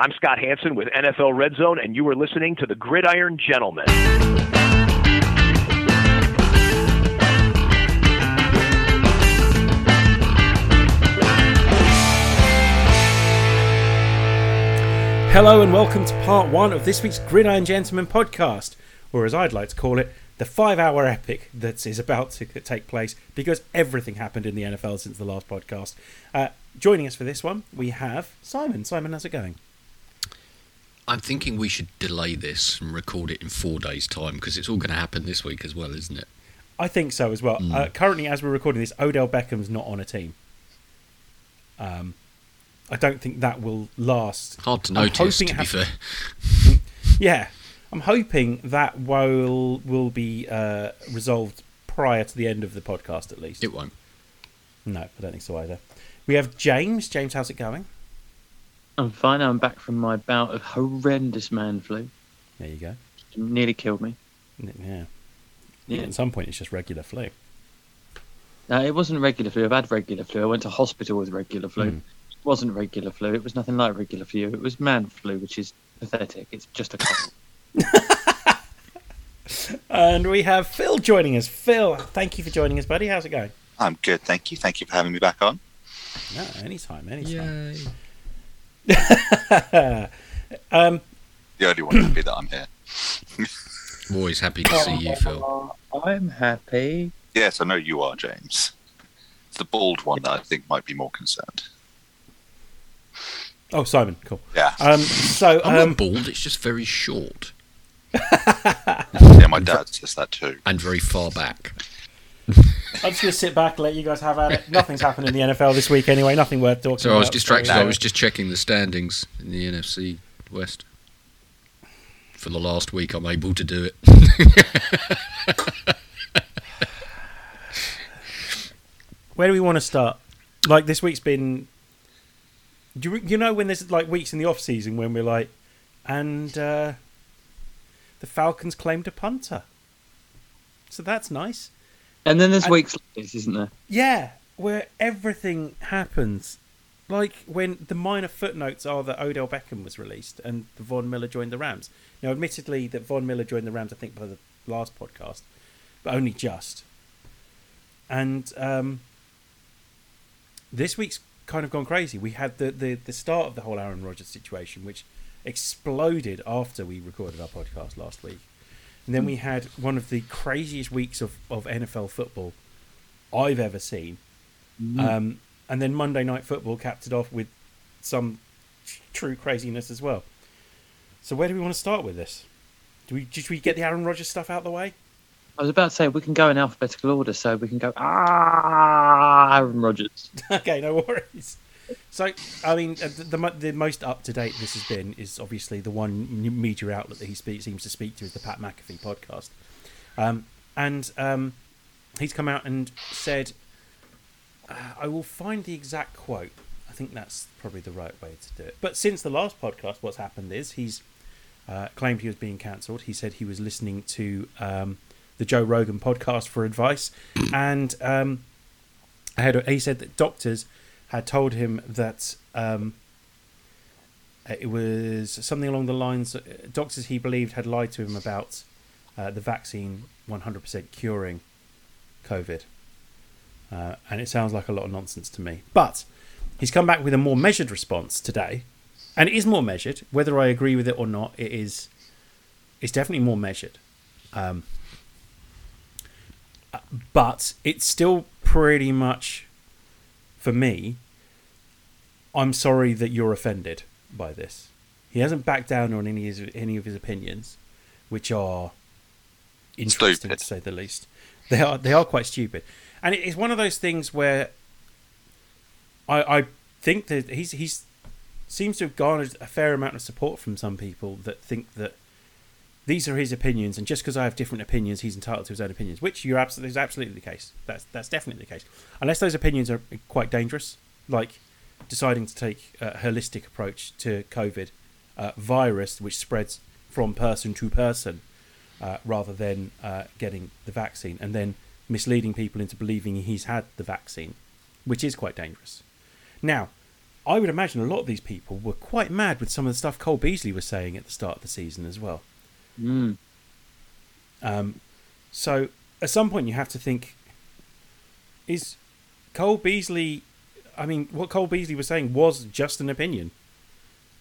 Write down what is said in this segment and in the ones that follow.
I'm Scott Hanson with NFL Red Zone, and you are listening to the Gridiron Gentleman. Hello and welcome to part one of this week's Gridiron Gentleman podcast, or as I'd like to call it, the five hour epic that is about to take place because everything happened in the NFL since the last podcast. Uh, joining us for this one, we have Simon. Simon, how's it going? I'm thinking we should delay this and record it in four days' time because it's all going to happen this week as well, isn't it? I think so as well. Mm. Uh, currently, as we're recording this, Odell Beckham's not on a team. Um, I don't think that will last. Hard to notice, to be it fair. Yeah, I'm hoping that will will be uh, resolved prior to the end of the podcast, at least. It won't. No, I don't think so either. We have James. James, how's it going? I'm fine. I'm back from my bout of horrendous man flu. There you go. It nearly killed me. Yeah. Yeah. At some point, it's just regular flu. No, it wasn't regular flu. I've had regular flu. I went to hospital with regular flu. Mm. It wasn't regular flu. It was nothing like regular flu. It was man flu, which is pathetic. It's just a cold. And we have Phil joining us. Phil, thank you for joining us, buddy. How's it going? I'm good, thank you. Thank you for having me back on. No, anytime, anytime. Yay. um, The only one happy that I'm here. I'm always happy to see you, Phil. I'm happy. Yes, I know you are, James. It's the bald one that I think might be more concerned. oh, Simon, cool. Yeah, Um, so, I'm um, not bald, it's just very short yeah, my dad says that too. and very far back. I'm just going to sit back and let you guys have at it. Nothing's happened in the NFL this week anyway. Nothing worth talking about. So about. I was distracted. so, I was just checking the standings in the NFC West. For the last week, I'm able to do it. Where do we want to start? Like this week's been. Do you, you know when there's like weeks in the off season when we're like, and uh, the Falcons claimed a punter, so that's nice. And then there's I- weeks like this, isn't there? Yeah, where everything happens. Like when the minor footnotes are that Odell Beckham was released and the Von Miller joined the Rams. Now, admittedly, that Von Miller joined the Rams, I think, by the last podcast, but only just. And um, this week's kind of gone crazy. We had the, the, the start of the whole Aaron Rodgers situation, which exploded after we recorded our podcast last week. And then we had one of the craziest weeks of, of NFL football I've ever seen. Um, and then Monday Night Football capped it off with some tr- true craziness as well. So where do we want to start with this? Do we should we get the Aaron Rodgers stuff out of the way? I was about to say we can go in alphabetical order, so we can go ah Aaron Rodgers. okay, no worries. So, I mean, uh, the, the, most up to date this has been is obviously the one media outlet that he speak, seems to speak to is the Pat McAfee podcast. Um, and um, he's come out and said, uh, I will find the exact quote. I think that's probably the right way to do it. But since the last podcast, what's happened is he's uh, claimed he was being cancelled. He said he was listening to um, the Joe Rogan podcast for advice. and um, had, he said that doctors had told him that um, it was something along the lines uh, doctors he believed had lied to him about uh, the vaccine 100% curing COVID. Uh, and it sounds like a lot of nonsense to me. But he's come back with a more measured response today. And it is more measured. Whether I agree with it or not, it is it's definitely more measured. Um, uh, but it's still pretty much for me, I'm sorry that you're offended by this. He hasn't backed down on any of his, any of his opinions, which are interesting Stupid. to say the least. They are they are quite stupid, and it's one of those things where I I think that he's he's seems to have garnered a fair amount of support from some people that think that these are his opinions, and just because I have different opinions, he's entitled to his own opinions, which you're absolutely is absolutely the case. That's that's definitely the case, unless those opinions are quite dangerous, like deciding to take a holistic approach to COVID uh, virus, which spreads from person to person, uh, rather than uh, getting the vaccine, and then misleading people into believing he's had the vaccine, which is quite dangerous. Now, I would imagine a lot of these people were quite mad with some of the stuff Cole Beasley was saying at the start of the season as well. Mm. Um, so at some point you have to think: Is Cole Beasley? I mean, what Cole Beasley was saying was just an opinion.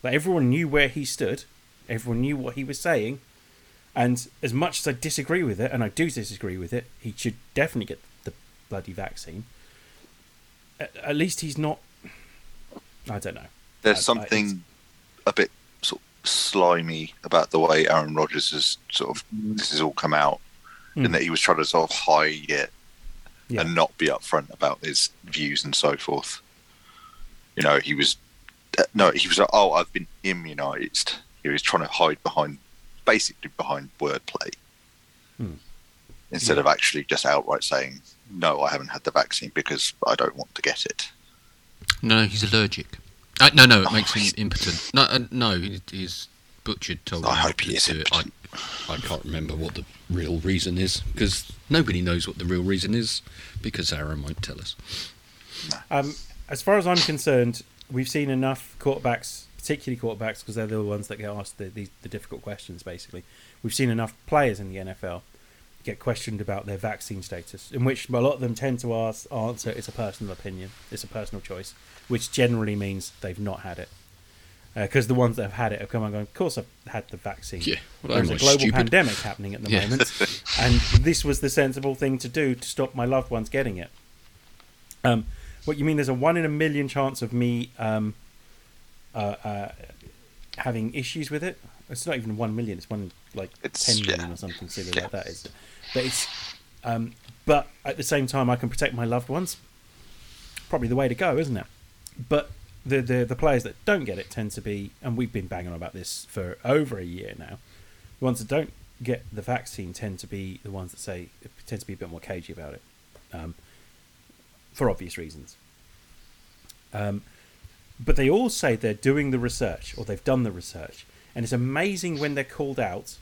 Like everyone knew where he stood, everyone knew what he was saying, and as much as I disagree with it, and I do disagree with it, he should definitely get the bloody vaccine. At, at least he's not. I don't know. There's I- I- something a bit sort of slimy about the way Aaron Rodgers has sort of this has all come out, Hmm. in that he was trying to sort of hide it Yeah. and not be upfront about his views and so forth. You know, he was uh, no, he was like, oh, I've been immunised. He was trying to hide behind, basically behind wordplay, Hmm. instead Yeah. of actually just outright saying, no, I haven't had the vaccine because I don't want to get it. No, he's allergic. Uh, no, no, it Oh, makes him impotent. No, uh, no, he's butchered told I hope not he to is do it. I, impotent. I can't remember what the real reason is because nobody knows what the real reason is because Aaron won't tell us. Um, as far as I'm concerned, we've seen enough quarterbacks, particularly quarterbacks, because they're the ones that get asked the, the, the difficult questions. Basically, we've seen enough players in the NFL get questioned about their vaccine status, in which a lot of them tend to ask, answer it's a personal opinion, it's a personal choice, which generally means they've not had it. Because the ones that have had it have come and gone. Of course, I've had the vaccine. Yeah, well, There's a global stupid? pandemic happening at the Yeah. moment, and this was the sensible thing to do to stop my loved ones getting it. Um, what you mean? There's a one in a million chance of me um, uh, uh, having issues with it. It's not even one million. It's one like It's- ten million yeah. or something silly Yeah. like that. Is but it's um, but at the same time, I can protect my loved ones. Probably the way to go, isn't it? But the, the the players that don't get it tend to be, and we've been banging on about this for over a year now. The ones that don't get the vaccine tend to be the ones that say tend to be a bit more cagey about it, um, for obvious reasons. Um, but they all say they're doing the research or they've done the research, and it's amazing when they're called out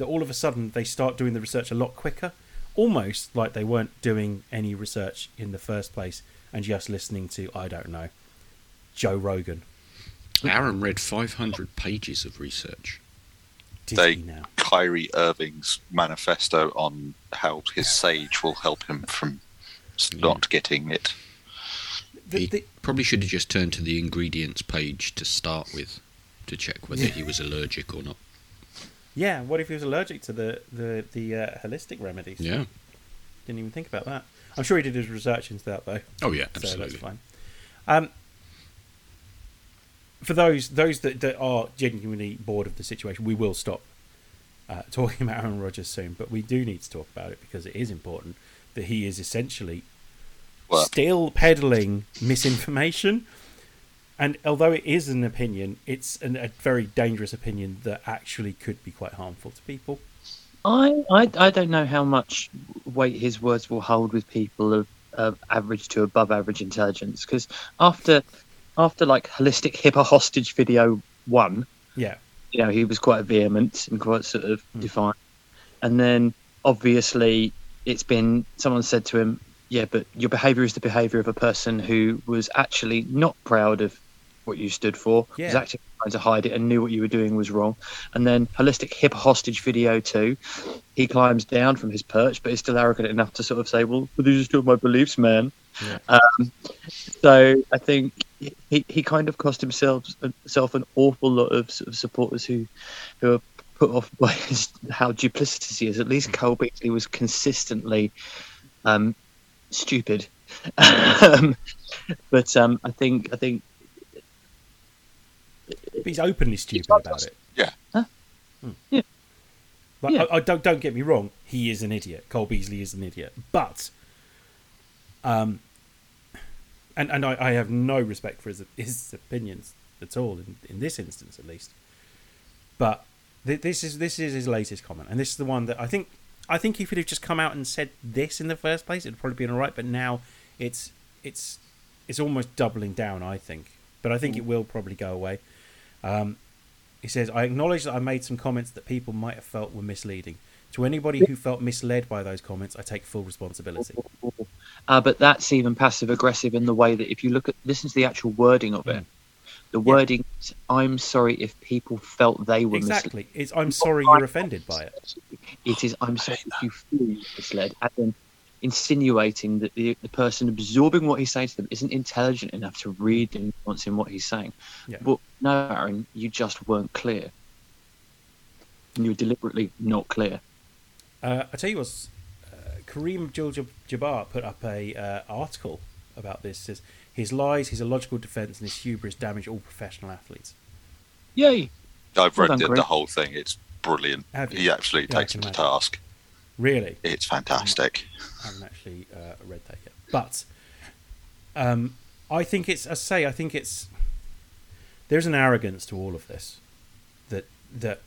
that all of a sudden they start doing the research a lot quicker, almost like they weren't doing any research in the first place and just listening to I don't know Joe Rogan. Aaron read 500 pages of research. Did They- he now? Kyrie Irving's manifesto on how his sage will help him from s- not getting it. The- he probably should have just turned to the ingredients page to start with to check whether Yeah. he was allergic or not. Yeah, what if he was allergic to the the the uh, holistic remedies? Yeah. Didn't even think about that. I'm sure he did his research into that though. Oh yeah, so absolutely. that's fine. Um, for those those that, that are genuinely bored of the situation, we will stop uh, talking about Aaron Rodgers soon. But we do need to talk about it because it is important that he is essentially Well- still peddling misinformation. And although it is an opinion, it's an, a very dangerous opinion that actually could be quite harmful to people. I, I I don't know how much weight his words will hold with people of, of average to above average intelligence. Because after after like holistic hipper hostage video one, Yeah, you know, he was quite vehement and quite sort of Hmm. defiant. And then obviously it's been someone said to him, Yeah, but your behaviour is the behaviour of a person who was actually not proud of what you stood for, was Yeah. actually trying to hide it and knew what you were doing was wrong. And then holistic hip hostage video two, he climbs down from his perch, but is still arrogant enough to sort of say, Well, these are still my beliefs, man. Yeah. Um, so I think he, he kind of cost himself himself an awful lot of, sort of supporters who who are put off by his, how duplicitous he is. At least Cole Beasley was consistently um, stupid, um, but um, I think I think but he's openly stupid not about just- it. Yeah. Huh? Hmm. Yeah. Like, Yeah. I, I don't don't get me wrong. He is an idiot. Cole Beasley is an idiot. But, um, and and I, I have no respect for his his opinions at all in, in this instance, at least. But th- this is this is his latest comment, and this is the one that I think I think if he'd have just come out and said this in the first place, it'd probably been all right. But now it's it's it's almost doubling down. I think, but I think it will probably go away. Um, he says, I acknowledge that I made some comments that people might have felt were misleading. To anybody who felt misled by those comments, I take full responsibility. uh, but that's even passive aggressive in the way that if you look at listen to the actual wording of it, The wording is, I'm sorry if people felt they were misled. Exactly. It's I'm sorry you're offended by it. It is, I'm sorry if you feel misled. Then insinuating that the, the person absorbing what he's saying to them isn't intelligent enough to read the nuance in what he's saying. Yeah. But no, Aaron, you just weren't clear. And you were deliberately not clear. Uh, I tell you what, uh, Kareem Abdul-Jabbar put up a uh, article about this. Says his lies, his illogical defense, and his hubris damage all professional athletes. Yay! I've Well read done, the, the whole thing. It's brilliant. He absolutely Yeah, takes can him to imagine. task. Really, It's fantastic. I haven't actually uh, read that yet. But um, I think it's, I say, I think it's there's an arrogance to all of this that that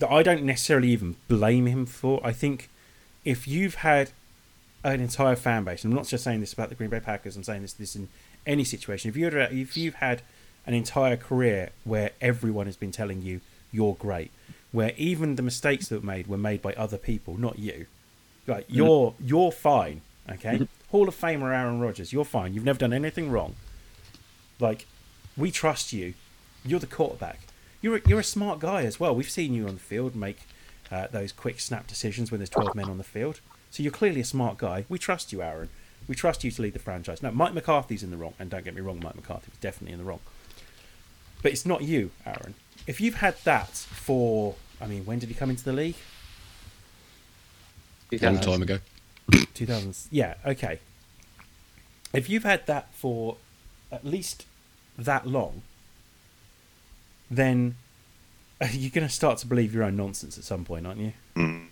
that I don't necessarily even blame him for. I think if you've had an entire fan base, and I'm not just saying this about the Green Bay Packers. I'm saying this this in any situation. If you if you've had an entire career where everyone has been telling you you're great, where even the mistakes that were made were made by other people, not you. Like you're you're fine, okay? Hall of Famer Aaron Rodgers, you're fine. You've never done anything wrong. Like we trust you. You're the quarterback. You're a, you're a smart guy as well. We've seen you on the field make uh, those quick snap decisions when there's 12 men on the field. So you're clearly a smart guy. We trust you, Aaron. We trust you to lead the franchise. Now, Mike McCarthy's in the wrong, and don't get me wrong, Mike McCarthy was definitely in the wrong. But it's not you, Aaron. If you've had that for, I mean, when did he come into the league? Long time ago. 2000. Yeah, okay. If you've had that for at least that long, then you're going to start to believe your own nonsense at some point, aren't you? Mm.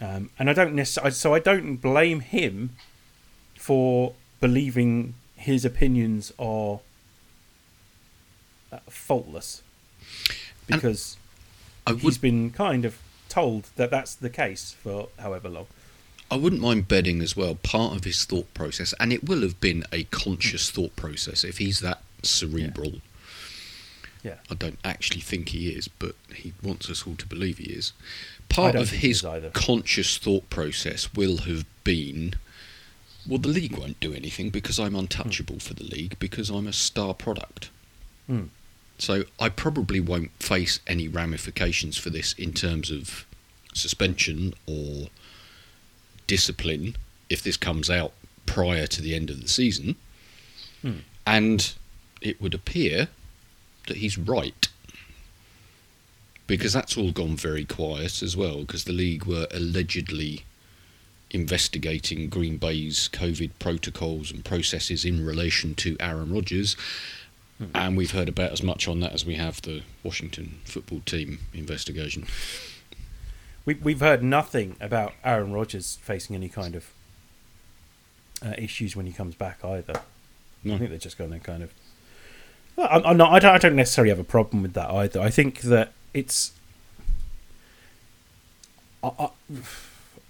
Um, and I don't necessarily, so I don't blame him for believing his opinions are uh, faultless because I he's would been kind of told that that's the case for however long. I wouldn't mind betting as well part of his thought process, and it will have been a conscious thought process if he's that cerebral. Yeah. I don't actually think he is, but he wants us all to believe he is. Part of his conscious thought process will have been well, the league won't do anything because I'm untouchable for the league because I'm a star product. Hmm. So I probably won't face any ramifications for this in terms of suspension or discipline if this comes out prior to the end of the season. Hmm. And it would appear that he's right. Because that's all gone very quiet as well, because the league were allegedly investigating Green Bay's COVID protocols and processes in relation to Aaron Rodgers. And we've heard about as much on that as we have the Washington football team investigation. We, we've heard nothing about Aaron Rodgers facing any kind of uh, issues when he comes back either. No. I think they're just going to kind of. Well, I'm, I'm not. I don't, I don't necessarily have a problem with that either. I think that it's. I, I,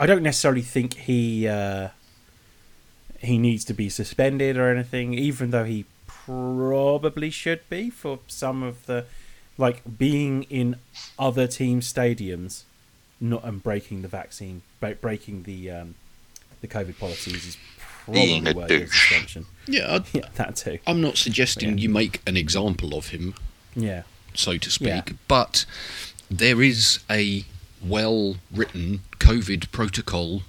I don't necessarily think he uh, he needs to be suspended or anything, even though he probably should be for some of the like being in other team stadiums, not and breaking the vaccine, bre- breaking the um, the COVID policies is probably Being a worthy of douche. suspension. Yeah, I, Yeah, that too. I'm not suggesting Yeah. you make an example of him, Yeah, so to speak, Yeah. but there is a well written COVID protocol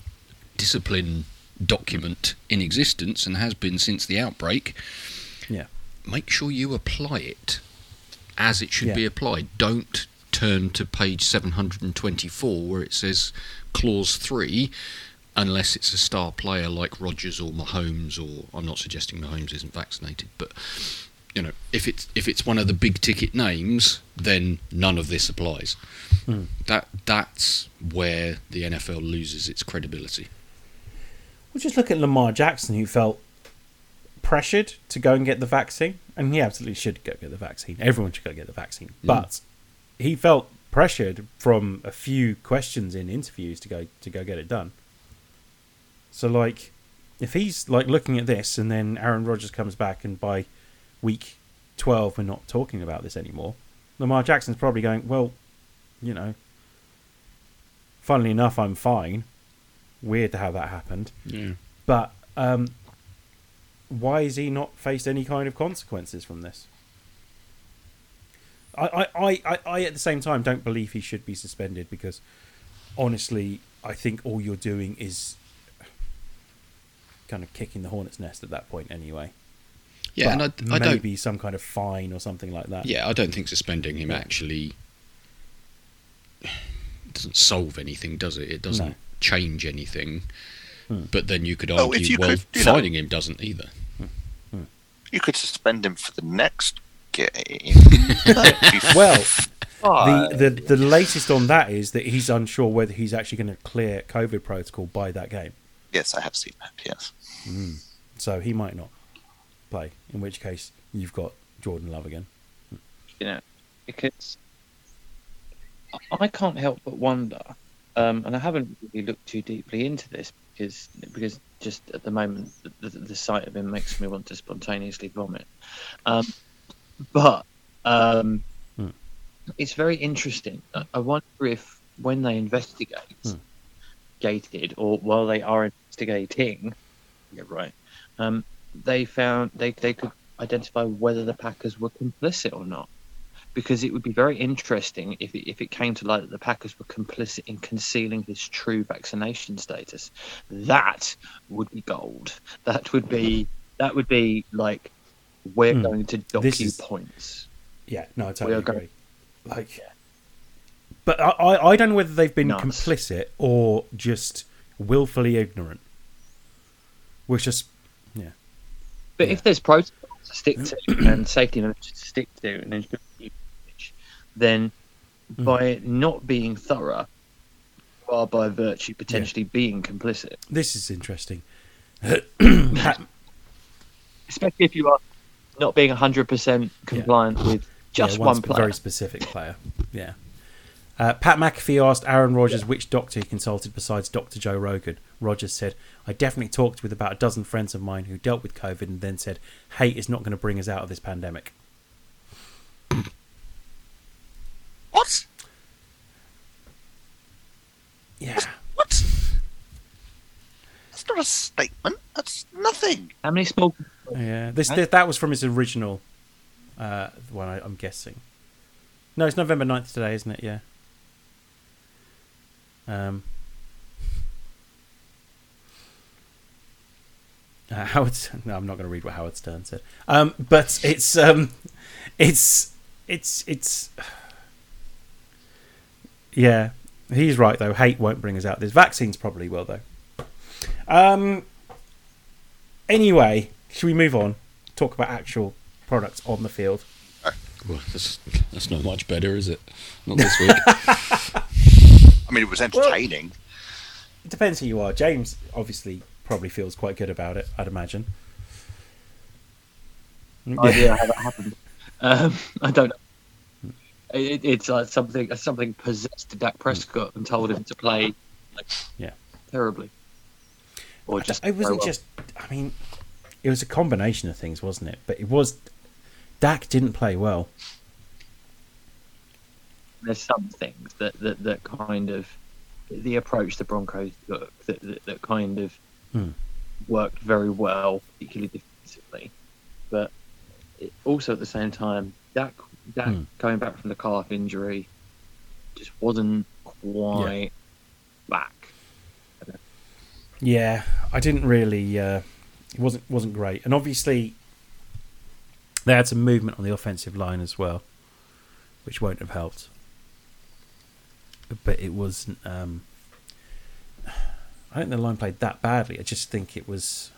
discipline document in existence and has been since the outbreak. Make sure you apply it as it should Yeah. be applied. Don't turn to page 724 where it says clause 3 unless it's a star player like Rodgers or Mahomes or I'm not suggesting Mahomes isn't vaccinated but you know if it's if it's one of the big ticket names then none of this applies Hmm. that that's where the NFL loses its credibility Well, just look at Lamar Jackson, who felt pressured to go and get the vaccine, and he absolutely should go get the vaccine. Everyone should go get the vaccine, but he felt pressured from a few questions in interviews to go to go get it done. So, like, if he's like looking at this, and then Aaron Rodgers comes back, and by week twelve we're not talking about this anymore, Lamar Jackson's probably going, well, you know. Funnily enough, I'm fine. Weird to how that happened. yeah But um, why has he not faced any kind of consequences from this? I, I, I, I, I at the same time don't believe he should be suspended because honestly, I think all you're doing is kind of kicking the hornet's nest at that point anyway. Yeah, But and I, I don't. maybe some kind of fine or something like that. Yeah, I don't think suspending him actually doesn't solve anything, does it? It doesn't No. change anything. Hmm. But then you could Oh, argue, if you well, could, you know- him doesn't either. You could suspend him for the next game. Well, the, the the latest on that is that he's unsure whether he's actually going to clear COVID protocol by that game. yes, I have seen that. Yes. So he might not play. In which case, you've got Jordan Love again. you know, because I can't help but wonder, um, and I haven't really looked too deeply into this because because just at the moment the, the, the sight of him makes me want to spontaneously vomit. Um, but um, Hmm. it's very interesting. I, I wonder if when they investigate, Hmm. gated or while they are investigating, yeah, right, um, they found they they could identify whether the Packers were complicit or not because it would be very interesting if it, if it came to light that the Packers were complicit in concealing his true vaccination status. That would be gold. That would be that would be like we're Hmm. going to dock This you is- points. Yeah, no, I totally agree. going- Like, but I, I, don't know whether they've been Nuts. complicit or just willfully ignorant. Which is, yeah, But Yeah. if there's protocols to stick to and safety measures to stick to and insurance, then Mm. by not being thorough, you are by virtue potentially being complicit. this is interesting. Especially if you are not being 100% compliant with just yeah, one sp- player. very specific player. Yeah. Uh, Pat McAfee asked Aaron Rodgers which doctor he consulted besides Dr. Joe Rogan. Rodgers said, I definitely talked with about a dozen friends of mine who dealt with COVID and then said, hate is not going to bring us out of this pandemic. What? Yeah. What? That's not a statement. That's nothing. How many small? Yeah. This, Huh? th- That was from his original uh, one, I, I'm guessing. No, it's November 9th today, isn't it? Yeah. Um, uh, Howard. No, I'm not going to read what Howard Stern said. Um, but it's um, it's it's it's. Yeah, he's right though. Hate won't bring us out. This vaccines probably will though. Um. Anyway, should we move on? Talk about actual products on the field. Well, that's, that's not much better, is it? Not this week. I mean, it was entertaining. It depends who you are. James obviously probably feels quite good about it. I'd imagine. idea how that happened. Um, I don't know. It, it's like something something possessed Dak Prescott and told him to play like, Yeah. terribly. Or just it wasn't well. just. I mean, it was a combination of things, wasn't it? But it was. Dak didn't play well. there's some things that, that, that kind of the approach the Broncos took that, that, that kind of Hmm. worked very well, particularly defensively. But it, also at the same time, Dak, Dak Hmm. coming back from the calf injury just wasn't quite back. Yeah, I didn't really. Uh, it wasn't wasn't great, and obviously they had some movement on the offensive line as well, which won't have helped. But it wasn't. Um, I don't think the line played that badly. I just think it was.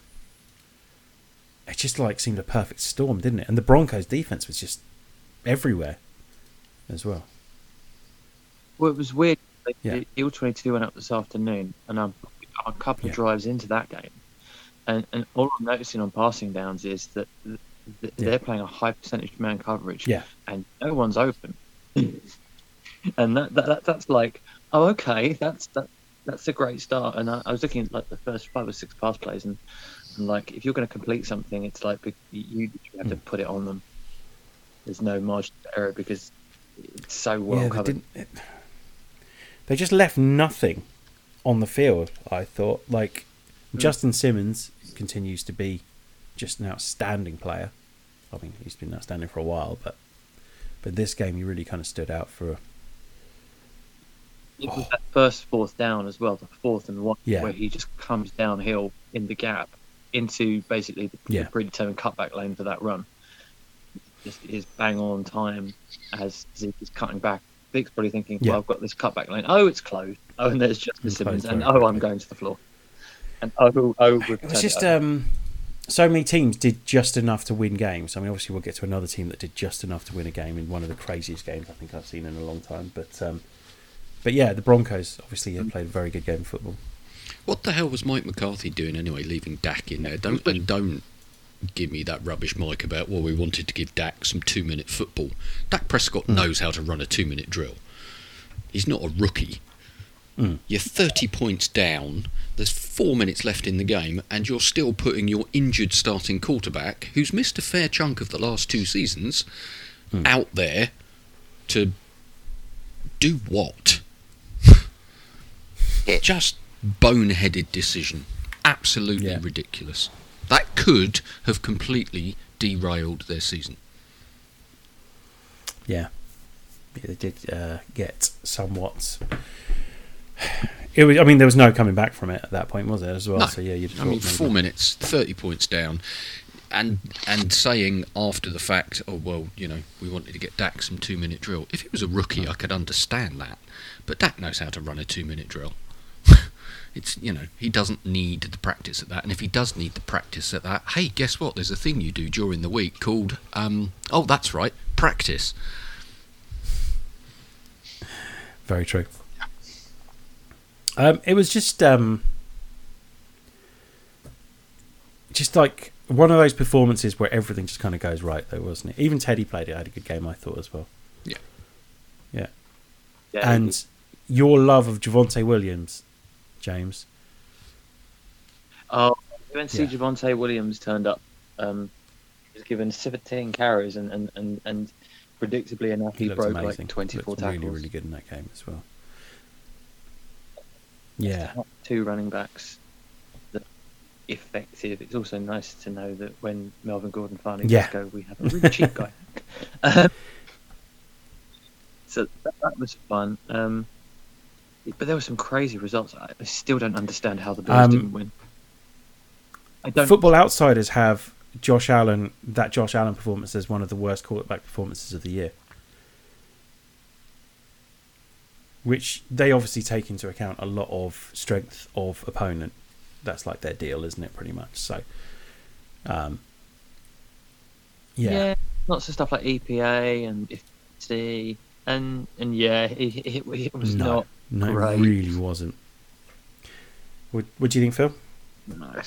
It just like seemed a perfect storm, didn't it? And the Broncos' defense was just everywhere, as well. Well, it was weird. Like, Yeah. the All-22 went up this afternoon, and I'm a couple Yeah. of drives into that game. And, and all I'm noticing on passing downs is that th- th- Yeah. they're playing a high percentage man coverage, Yeah, and no one's open. and that, that, that that's like, oh, okay, that's that that's a great start. And I, I was looking at like the first five or six pass plays, and, and like if you're going to complete something, it's like you, you have to Hmm. put it on them. There's no margin of error because it's so well yeah, they covered. didn't. It, they just left nothing on the field. I thought, like hmm. Justin Simmons continues to be just an outstanding player. I mean, he's been outstanding for a while, but But this game, he really kind of stood out for. It was oh. that first fourth down as well, the fourth and one, Yeah. where he just comes downhill in the gap into basically the, Yeah. the predetermined cutback lane for that run. Just is bang on time as Zeke is cutting back. Zeke's probably thinking, Yeah. "Well, I've got this cutback lane. Oh, it's closed. Oh, and there's Justin It's Simmons, and oh, I'm going to the floor." And oh, oh, we've It was just over. um, so many teams did just enough to win games. I mean, obviously, we'll get to another team that did just enough to win a game in one of the craziest games I think I've seen in a long time. But um, but yeah, the Broncos obviously have played a very good game of football. What the hell was Mike McCarthy doing anyway, leaving Dak in there? Don't and don't give me that rubbish, Mike, about well, we wanted to give Dak some two-minute football. Dak Prescott knows how to run a two-minute drill. He's not a rookie. Mm. You're 30 points down. There's four minutes left in the game, and you're still putting your injured starting quarterback, who's missed a fair chunk of the last two seasons, out there to do what? Just boneheaded decision. Absolutely Yeah. ridiculous. That could have completely derailed their season. Yeah, Yeah, they did uh, get somewhat. It was, I mean, there was no coming back from it at that point, was there? As well. No. So yeah, you'd I mean, four maybe- minutes, thirty points down, and and saying after the fact, oh well, you know, we wanted to get Dak some two-minute drill. If it was a rookie, I could understand that, but Dak knows how to run a two-minute drill. It's you know he doesn't need the practice at that, and if he does need the practice at that, hey, guess what? There's a thing you do during the week called um, oh, that's right, practice. Very true. Um, it was just um, just like one of those performances where everything just kind of goes right, though, wasn't it? Even Teddy played it. I Had a good game, I thought as well. Yeah. Yeah. Yeah, And your love of Javonte Williams, James. Oh, we went to see Yeah. Javonte Williams turned up. Um, he was given 17 carries and, and, and, and predictably enough, he, looked broke amazing. like 24 Looked tackles. Really, really good in that game as well. Yeah. Two running backs that effective. It's also nice to know that when Melvin Gordon finally Yeah. go, we have a really cheap guy. Um, so that, that was fun. Um, but there were some crazy results. I, still don't understand how the Bills Um, didn't win. I don't. Football Outsiders have Josh Allen, that Josh Allen performance as one of the worst quarterback performances of the year. Which they obviously take into account a lot of strength of opponent. That's like their deal, isn't it? Pretty much. So, um, yeah, lots of stuff like EPA and IFC, and and yeah, it, it, it was no, not no, great. it really wasn't. What, what do you think, Phil? no.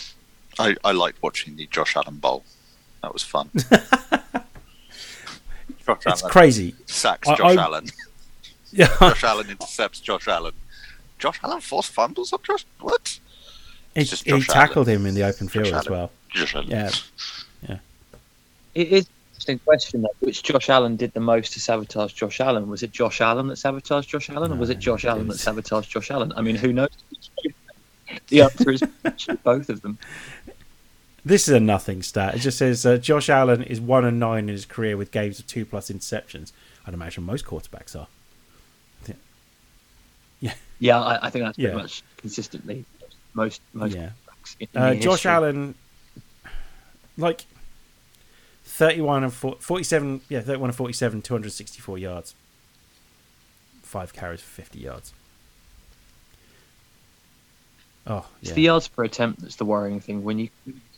I, I liked watching the Josh Allen Bowl. That was fun. Josh It's Allen crazy. sacks I- Josh I- Allen. Yeah, Josh Allen intercepts Josh Allen. Josh Allen forced fumbles on Josh. What? he, It's just he tackled Allen. him in the open field Josh as Allen. well. Josh Allen. Yeah, It is an interesting question though. Which Josh Allen did the most to sabotage Josh Allen? Was it Josh Allen that sabotaged Josh Allen, or was it Josh it Allen that sabotaged Josh Allen? I mean, who knows? The answer is both of them. This is a nothing stat. It just says uh, Josh Allen is one and nine in his career with games of two plus interceptions. I'd imagine most quarterbacks are. Yeah, I, I think that's pretty Yeah. much consistently most most. Yeah. quarterbacks in- in Uh, Josh. Allen, like thirty-one and 4, 47, yeah, thirty-one and forty-seven, two hundred sixty-four yards, five carries for fifty yards. Oh, It's the yards per attempt that's the worrying thing. When you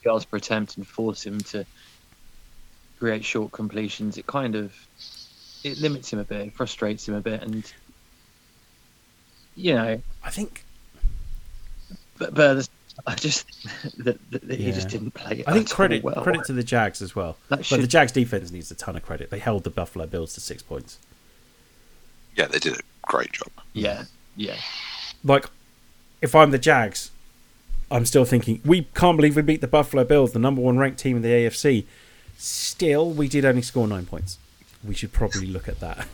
yards per attempt and force him to create short completions, it kind of it limits him a bit, it frustrates him a bit, and you know, I think but but I just that, that, that he just didn't play. It. I think at all credit well. credit to the Jags as well. That But should- the Jags defense needs a ton of credit. They held the Buffalo Bills to six points. Yeah, they did a great job. yeah, yeah. like if I'm the Jags, I'm still thinking we can't believe we beat the Buffalo Bills, the number one ranked team in the AFC. Still, we did only score nine points. We should probably look at that.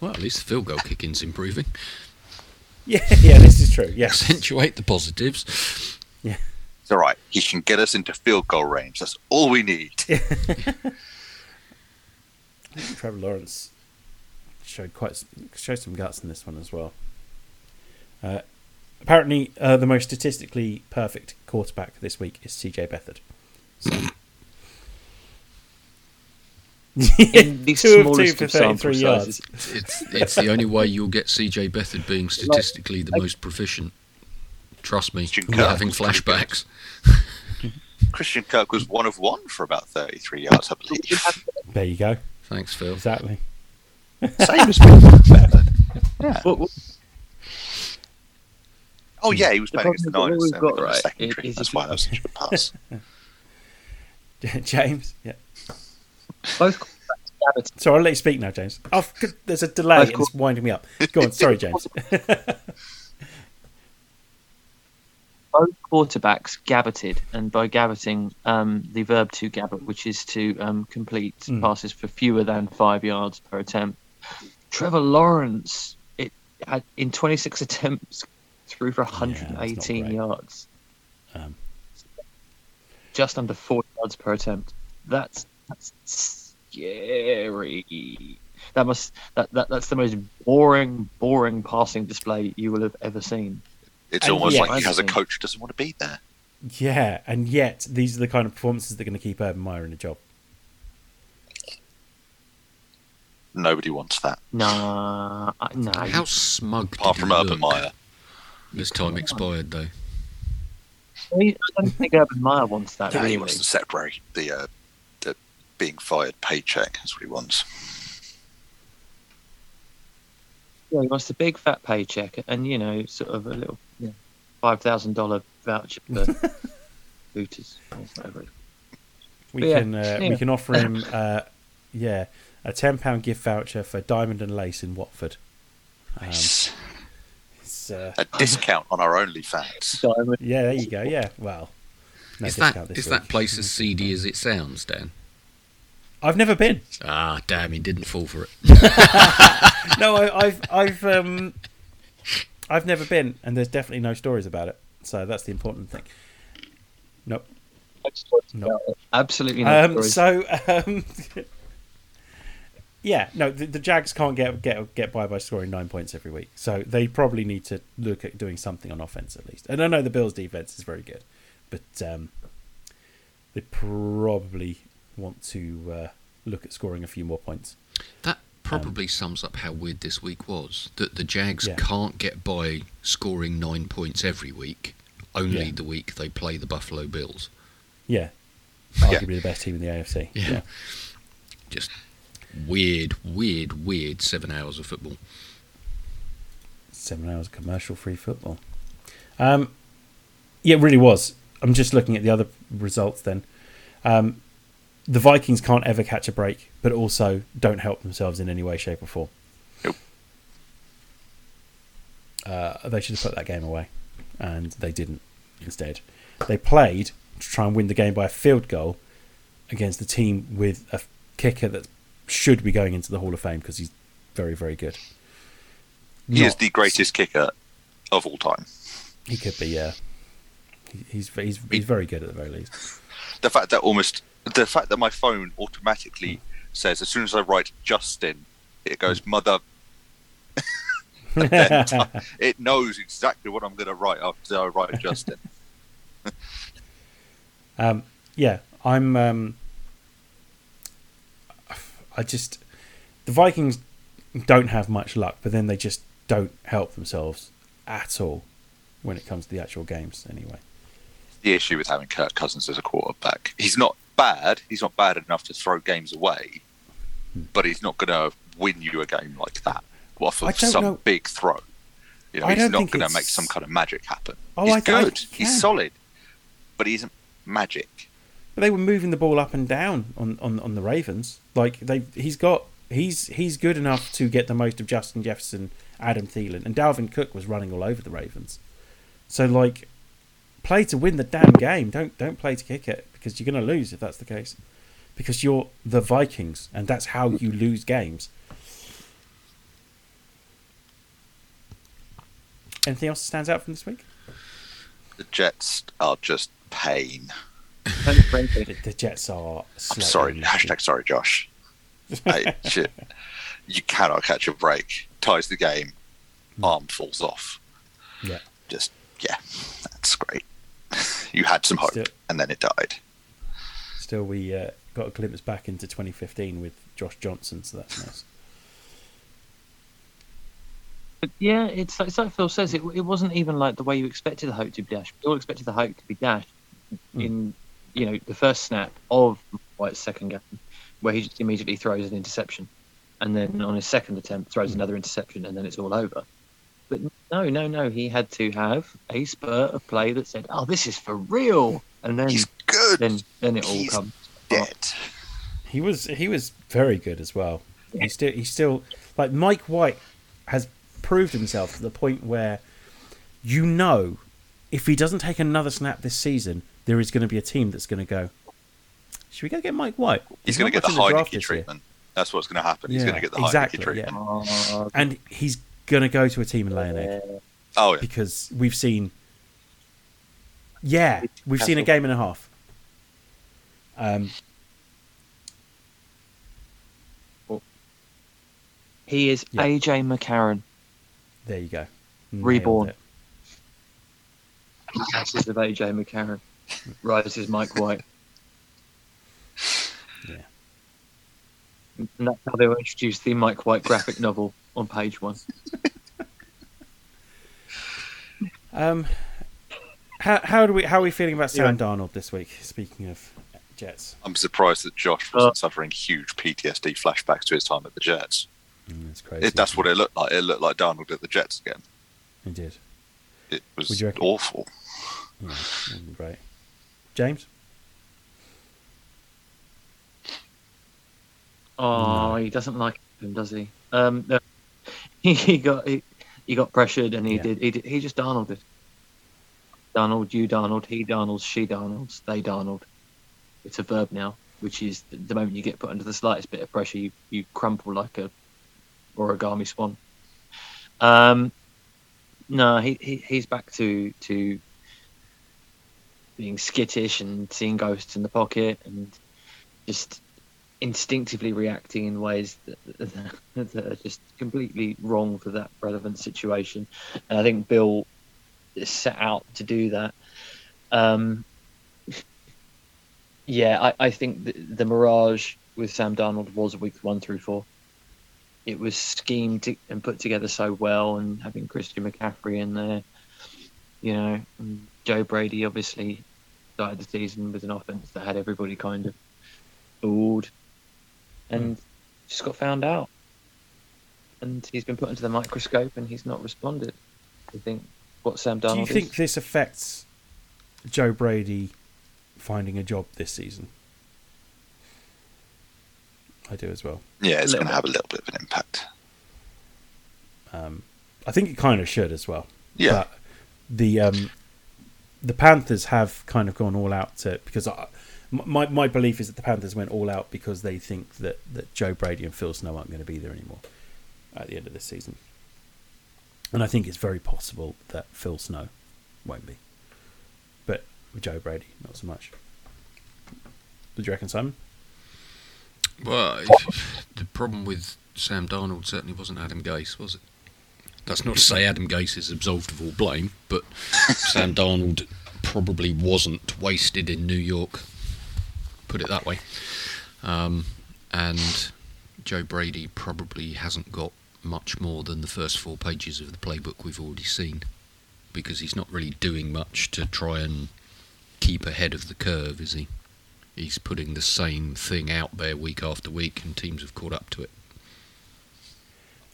Well, at least the field goal kicking's improving. Yeah, yeah, this is true. Yes, Accentuate the positives. Yeah. It's all right. He can get us into field goal range. That's all we need. Trevor Lawrence showed quite showed some guts in this one as well. Uh, apparently, uh, the most statistically perfect quarterback this week is CJ Beathard. So. In the two of two smallest for of sample yards. sizes. It's it's the only way you'll get CJ Beathard being statistically the most proficient. Trust me, Christian we're having was pretty good. flashbacks. Christian Kirk was one of one for about 33 yards, I believe. There you go. Thanks, Phil. Exactly. Same as me. Yeah. What- what- Oh yeah, he was The playing against the problem Niners. is then what they we've got right, secondary. is That's why you- that was such a pass. James. Yeah. Both quarterbacks Gabberton So I'll let you speak now, James. Oh, there's a delay Both and it's winding me up. Go on. Sorry, James. both quarterbacks gabberted, and by gabberting, um, the verb to gabbert, which is to um, complete Mm. passes for fewer than five yards per attempt. Trevor Lawrence, it had in 26 attempts, threw for 118 great. yards, Um, just under four yards per attempt. That's that's scary. That must that, that that's the most boring, boring passing display you will have ever seen. It's And almost yet- like he has a coach who doesn't want to be there. yeah, and yet these are the kind of performances that are going to keep Urban Meyer in a job. Nobody wants that, Nah, I- nah. How smug apart did from he Urban look Meyer. as time expired, though? I don't think Urban Meyer wants that No, really. he wants to separate the uh, the being fired paycheck. That's what he wants. Yeah, he wants a big fat paycheck and you know, sort of a little yeah, five thousand dollar voucher for Hooters or whatever. We But yeah, can uh, we can offer him, uh, yeah, a ten pound gift voucher for Diamond and Lace in Watford. Um, Nice. it's, uh, a discount on our OnlyFans. Diamond. yeah, there you go. Yeah, well, no is discount that this is that place as seedy as it sounds, Dan? I've never been. Ah, damn, he didn't fall for it. no, I, I've I've um, I've never been, and there's definitely no stories about it. So that's the important thing. Nope. No. Absolutely no Um, stories. so um, yeah, no, the, the Jags can't get get get by by scoring nine points every week. So they probably need to look at doing something on offense at least. And I know the Bills' defense is very good, but um, they probably want to uh, look at scoring a few more points. That probably sums up how weird this week was. That the Jags Yeah. can't get by scoring nine points every week. Only Yeah. the week they play the Buffalo Bills. Yeah, Yeah. arguably the best team in the AFC. Yeah. Just weird, weird, weird seven hours of football. seven hours of commercial free football. Um, yeah, it really was. I'm just looking at the other results then. Um, the Vikings can't ever catch a break, but also don't help themselves in any way, shape, or form. Nope. Uh, they should have put that game away, and they didn't. Instead, they played to try and win the game by a field goal against the team with a kicker that should be going into the Hall of Fame because he's very, very good. He is the greatest kicker of all time. he could be, yeah. He's he's he's very good at the very least. The fact that almost the fact that my phone automatically says as soon as I write Justin, it goes mother. it knows exactly what I'm going to write after I write Justin. um, yeah, I'm. Um, I just the Vikings don't have much luck, but then they just don't help themselves at all when it comes to the actual games. Anyway, the issue with having Kirk Cousins as a quarterback. He's not bad. He's not bad enough to throw games away, but he's not going to win you a game like that off of some know. big throw. You know, I he's not going to make some kind of magic happen. Oh, he's I th- I- good. yeah. He's solid, but he isn't magic. but they were moving the ball up and down on, on, on the Ravens. Like they, he's got he's he's good enough to get the most of Justin Jefferson, Adam Thielen, and Dalvin Cook was running all over the Ravens. So like, play to win the damn game. Don't don't play to kick it because you're going to lose if that's the case. Because you're the Vikings, and that's how you lose games. Anything else that stands out from this week? The Jets are just pain. The, the Jets are. I'm sorry. unlucky. Hashtag sorry, Josh. hey, shit. You cannot catch a break. Ties the game. Hmm. Arm falls off. Yeah. Just yeah, that's great. you had some hope, Still- and then it died. Still, we uh, got a glimpse back into 2015 with Josh Johnson, so that's nice. But yeah, it's like, it's like Phil says. It, it wasn't even like the way you expected the hope to be dashed. We all expected the hope to be dashed Hmm. in, you know, the first snap of White's second game, where he just immediately throws an interception, and then on his second attempt throws another interception, and then it's all over. But no, no, no. He had to have a spurt of play that said, "Oh, this is for real," and then He's good. then then it all He's comes. Dead. He was he was very good as well. He still he's still like Mike White has proved himself to the point where you know if he doesn't take another snap this season, there is going to be a team that's going to go. Should we go get Mike White? He's not going to get the much in Heinicke this year." treatment. That's what's going to happen. He's Yeah, going to get the exactly, Heinicke treatment. Uh, and he's going to go to a team and lay an egg Oh yeah. because we've seen. Yeah, we've seen a game and a half. Um, he is Yeah. AJ McCarron, there you go. Nailed Reborn. it. ashes of AJ McCarron, rises Mike White. Yeah. And that's how they will introduce the Mike White graphic novel on page one. Um, how how do we how are we feeling about Sam Yeah. Darnold this week? Speaking of Jets, I'm surprised that Josh wasn't Uh, suffering huge PTSD flashbacks to his time at the Jets. mm, it's crazy. It, that's what it looked like. It looked like Darnold at the Jets again. he did. It was Would you reckon? awful. Yeah, wasn't. James, Oh, he doesn't like him, does he? Um, no. he, he got he, he got pressured, and he Yeah. did. He did, he just Darnolded. Darnold, you Darnold, he Darnolds, she Darnolds, they Darnold. It's a verb now, which is the- the moment you get put under the slightest bit of pressure, you, you crumple like a origami swan. Um, no, he, he he's back to to being skittish and seeing ghosts in the pocket and just instinctively reacting in ways that, that are just completely wrong for that relevant situation. And I think Bill set out to do that. Um, yeah, I, I think the, the Mirage with Sam Darnold was weeks one through four. It was schemed to, and put together so well, and having Christian McCaffrey in there, you know, and Joe Brady obviously started the season with an offense that had everybody kind of fooled, and just got found out. And he's been put into the microscope, and he's not responded. I think what Sam Darnold do you think is. this affects Joe Brady finding a job this season? I do as well. Yeah, it's Little going to have a little bit of an impact. Um, I think it kind of should as well. Yeah. But the um, the Panthers have kind of gone all out to because I, my my belief is that the Panthers went all out because they think that, that Joe Brady and Phil Snow aren't going to be there anymore at the end of this season. And I think it's very possible that Phil Snow won't be, but with Joe Brady, not so much. Would you reckon, Simon? Well, the problem with Sam Darnold certainly wasn't Adam Gase, was it? That's not to say Adam Gase is absolved of all blame, but Sam Darnold probably wasn't wasted in New York. Put it that way. Um, and Joe Brady probably hasn't got much more than the first four pages of the playbook we've already seen, because he's not really doing much to try and keep ahead of the curve, is he? He's putting the same thing out there week after week, and teams have caught up to it.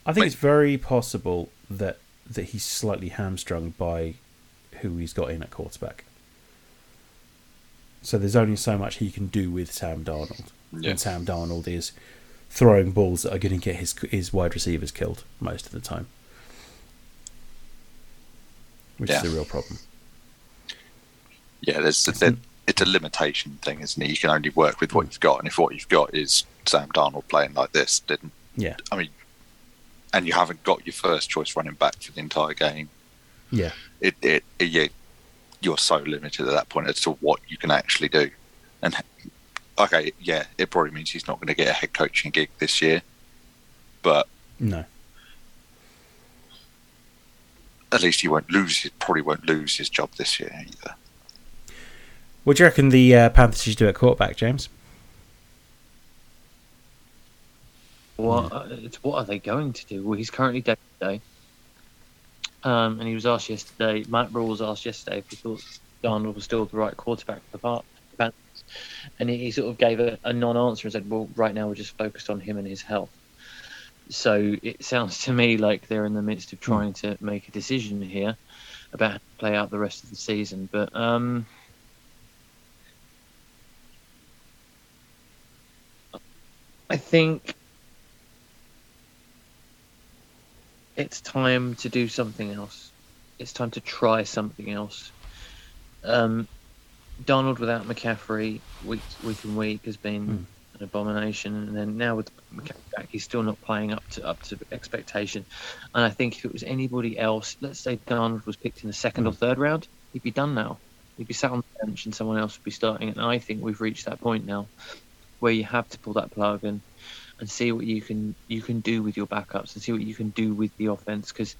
I think Wait. it's very possible that that he's slightly hamstrung by who he's got in at quarterback. So there's only so much he can do with Sam Darnold, Yeah. and Sam Darnold is throwing balls that are going to get his his wide receivers killed most of the time, which is Yeah. a real problem. Yeah, there's there, it's a limitation thing, isn't it? You can only work with what mm. you've got, and if what you've got is Sam Darnold playing like this, then Yeah, I mean, and you haven't got your first choice running back for the entire game. yeah, It it, it you, you're so limited at that point as to what you can actually do, and okay, yeah, it probably means he's not going to get a head coaching gig this year, but No. at least he won't lose. He probably won't lose his job this year either. What do you reckon the uh, Panthers should do at quarterback, James? What uh, what are they going to do? Well, he's currently day to day. Um, and he was asked yesterday. Matt Rhule was asked yesterday if he thought Darnold was still the right quarterback for the part, and he, he sort of gave a, a non-answer and said, "Well, right now we're just focused on him and his health." So it sounds to me like they're in the midst of trying to make a decision here about how to play out the rest of the season. But um, I think it's time to do something else. It's time to try something else. Um, Darnold without McCaffrey week week and week has been Hmm. an abomination, and then now with McCaffrey back, he's still not playing up to up to expectation. And I think if it was anybody else, let's say Darnold was picked in the second or third round, he'd be done now. He'd be sat on the bench, and someone else would be starting. And I think we've reached that point now where you have to pull that plug and and see what you can you can do with your backups and see what you can do with the offense because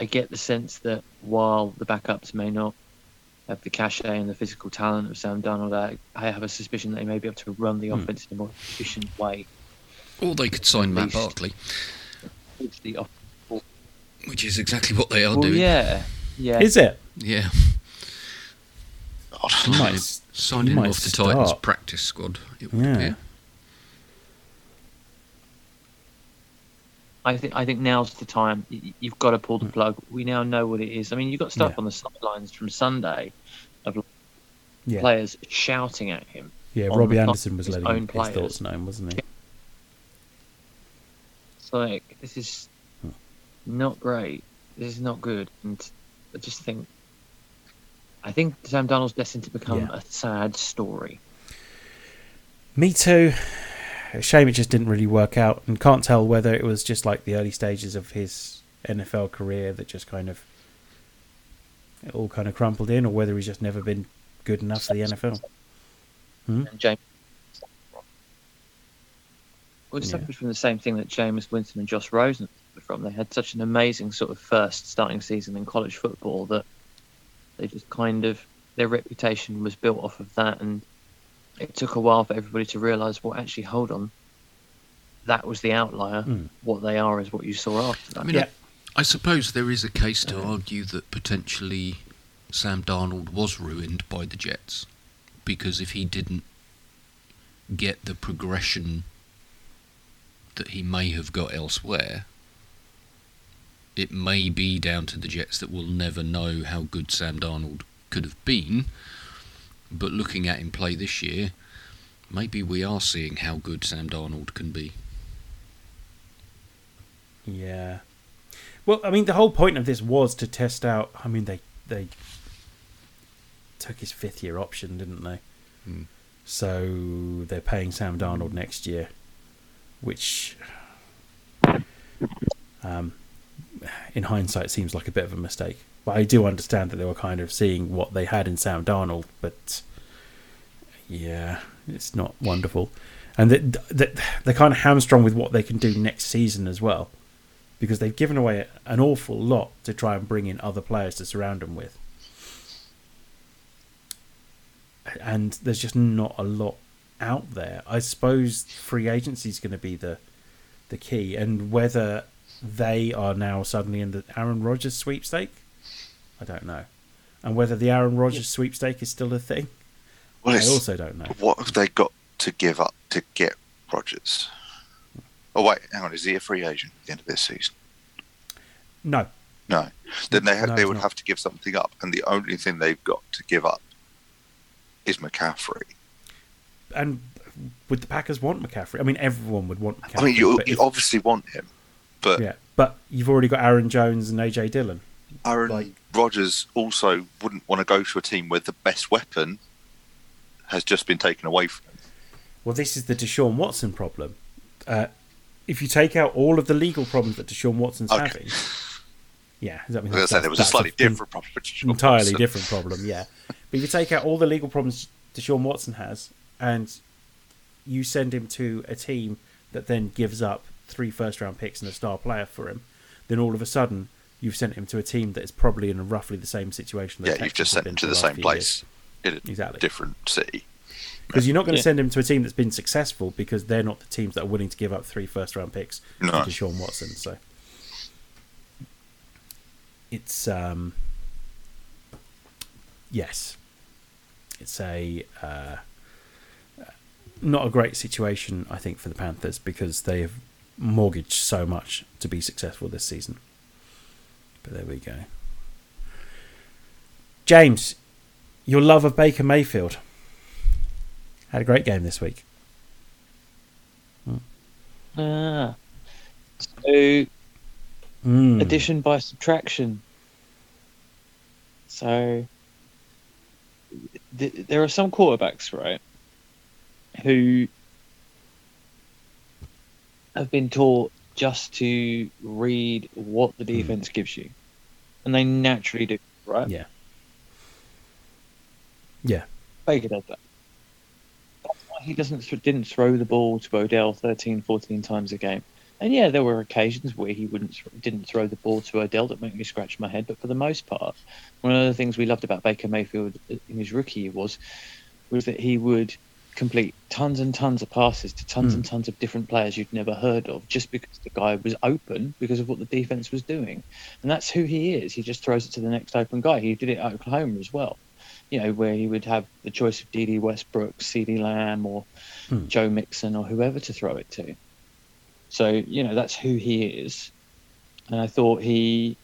I get the sense that while the backups may not have the cachet and the physical talent of Sam Darnold, I, I have a suspicion that they may be able to run the hmm. offense in a more efficient way. Or they could sign Matt least. Barkley, It's the off- which is exactly what they are well, doing. yeah, yeah. Is it? Yeah. God. He might, Sign he him might off the Titans practice squad. It would Yeah. appear. I think I think now's the time. You've got to pull the plug. We now know what it is. I mean, you've got stuff Yeah. on the sidelines from Sunday of Yeah. players shouting at him. Yeah, on Robbie Anderson was his letting own his players. thoughts known, wasn't he? It's like this is Hmm. not great. This is not good, and I just think I think Sam Darnold's destined to become Yeah. a sad story. Me too. A shame it just didn't really work out, and can't tell whether it was just like the early stages of his NFL career that just kind of it all kind of crumpled in, or whether he's just never been good enough for the NFL. Hmm? And James, well, it Yeah. suffered from the same thing that Jameis Winston and Josh Rosen from. They had such an amazing sort of first starting season in college football that they just kind of their reputation was built off of that, and it took a while for everybody to realise, well, actually, hold on, that was the outlier. Hmm. What they are is what you saw after that. I mean, Yeah. I, I suppose there is a case to argue that potentially Sam Darnold was ruined by the Jets because if he didn't get the progression that he may have got elsewhere, it may be down to the Jets that we'll never know how good Sam Darnold could have been. But looking at him play this year, maybe we are seeing how good Sam Darnold can be. Yeah. Well, I mean, the whole point of this was to test out. I mean, they they took his fifth year option, didn't they? Hmm. So they're paying Sam Darnold next year, which, um, in hindsight, seems like a bit of a mistake. But I do understand that they were kind of seeing what they had in Sam Darnold, but yeah, it's not wonderful. And that that they're kind of hamstrung with what they can do next season as well because they've given away an awful lot to try and bring in other players to surround them with. And there's just not a lot out there. I suppose free agency is going to be the the key, and whether they are now suddenly in the Aaron Rodgers sweepstake, I don't know, and whether the Aaron Rodgers sweepstake is still a thing, Well, I also don't know. what have they got to give up to get Rodgers? Oh wait, hang on. Is he a free agent at the end of this season? No, No. Then they ha- No, they would not. have to give something up, and the only thing they've got to give up is McCaffrey. and would the Packers want McCaffrey? I mean, everyone would want McCaffrey. I mean, you, you if- obviously want him, but yeah, but you've already got Aaron Jones and AJ Dillon. Aaron like- Rodgers also wouldn't want to go to a team where the best weapon has just been taken away from him. Well, this is the Deshaun Watson problem. Uh, if you take out all of the legal problems that Deshaun Watson's Okay. having, yeah, I mean, I was going to say there was a slightly en- different problem. entirely Watson. different problem. Yeah, but if you take out all the legal problems Deshaun Watson has, and you send him to a team that then gives up three first round picks and a star player for him, then all of a sudden you've sent him to a team that is probably in roughly the same situation. That Yeah, you've just sent him to the last same few place in a Exactly. different city. Because you're not going to Yeah. send him to a team that's been successful because they're not the teams that are willing to give up three first round picks No. to Deshaun Watson. So it's um yes, it's a uh, not a great situation I think for the Panthers because they have mortgaged so much to be successful this season. But there we go. James, your love of Baker Mayfield had a great game this week. Ah. So Mm. addition by subtraction. So th- there are some quarterbacks, right, who have been taught just to read what the hmm. defense gives you, and they naturally do, right? Yeah. Yeah. Baker does that. That's why he doesn't didn't throw the ball to Odell 13, 14 times a game. And yeah, there were occasions where he wouldn't didn't throw the ball to Odell that made me scratch my head. But for the most part, one of the things we loved about Baker Mayfield uh, in his rookie year was was that he would complete tons and tons of passes to tons Hmm. and tons of different players you'd never heard of, just because the guy was open because of what the defense was doing. And that's who he is. He just throws it to the next open guy. He did it at Oklahoma as well you know, where he would have the choice of Dede Westbrook, CeeDee Lamb, or Hmm. Joe Mixon, or whoever to throw it to. So, you know, that's who he is. And I thought he,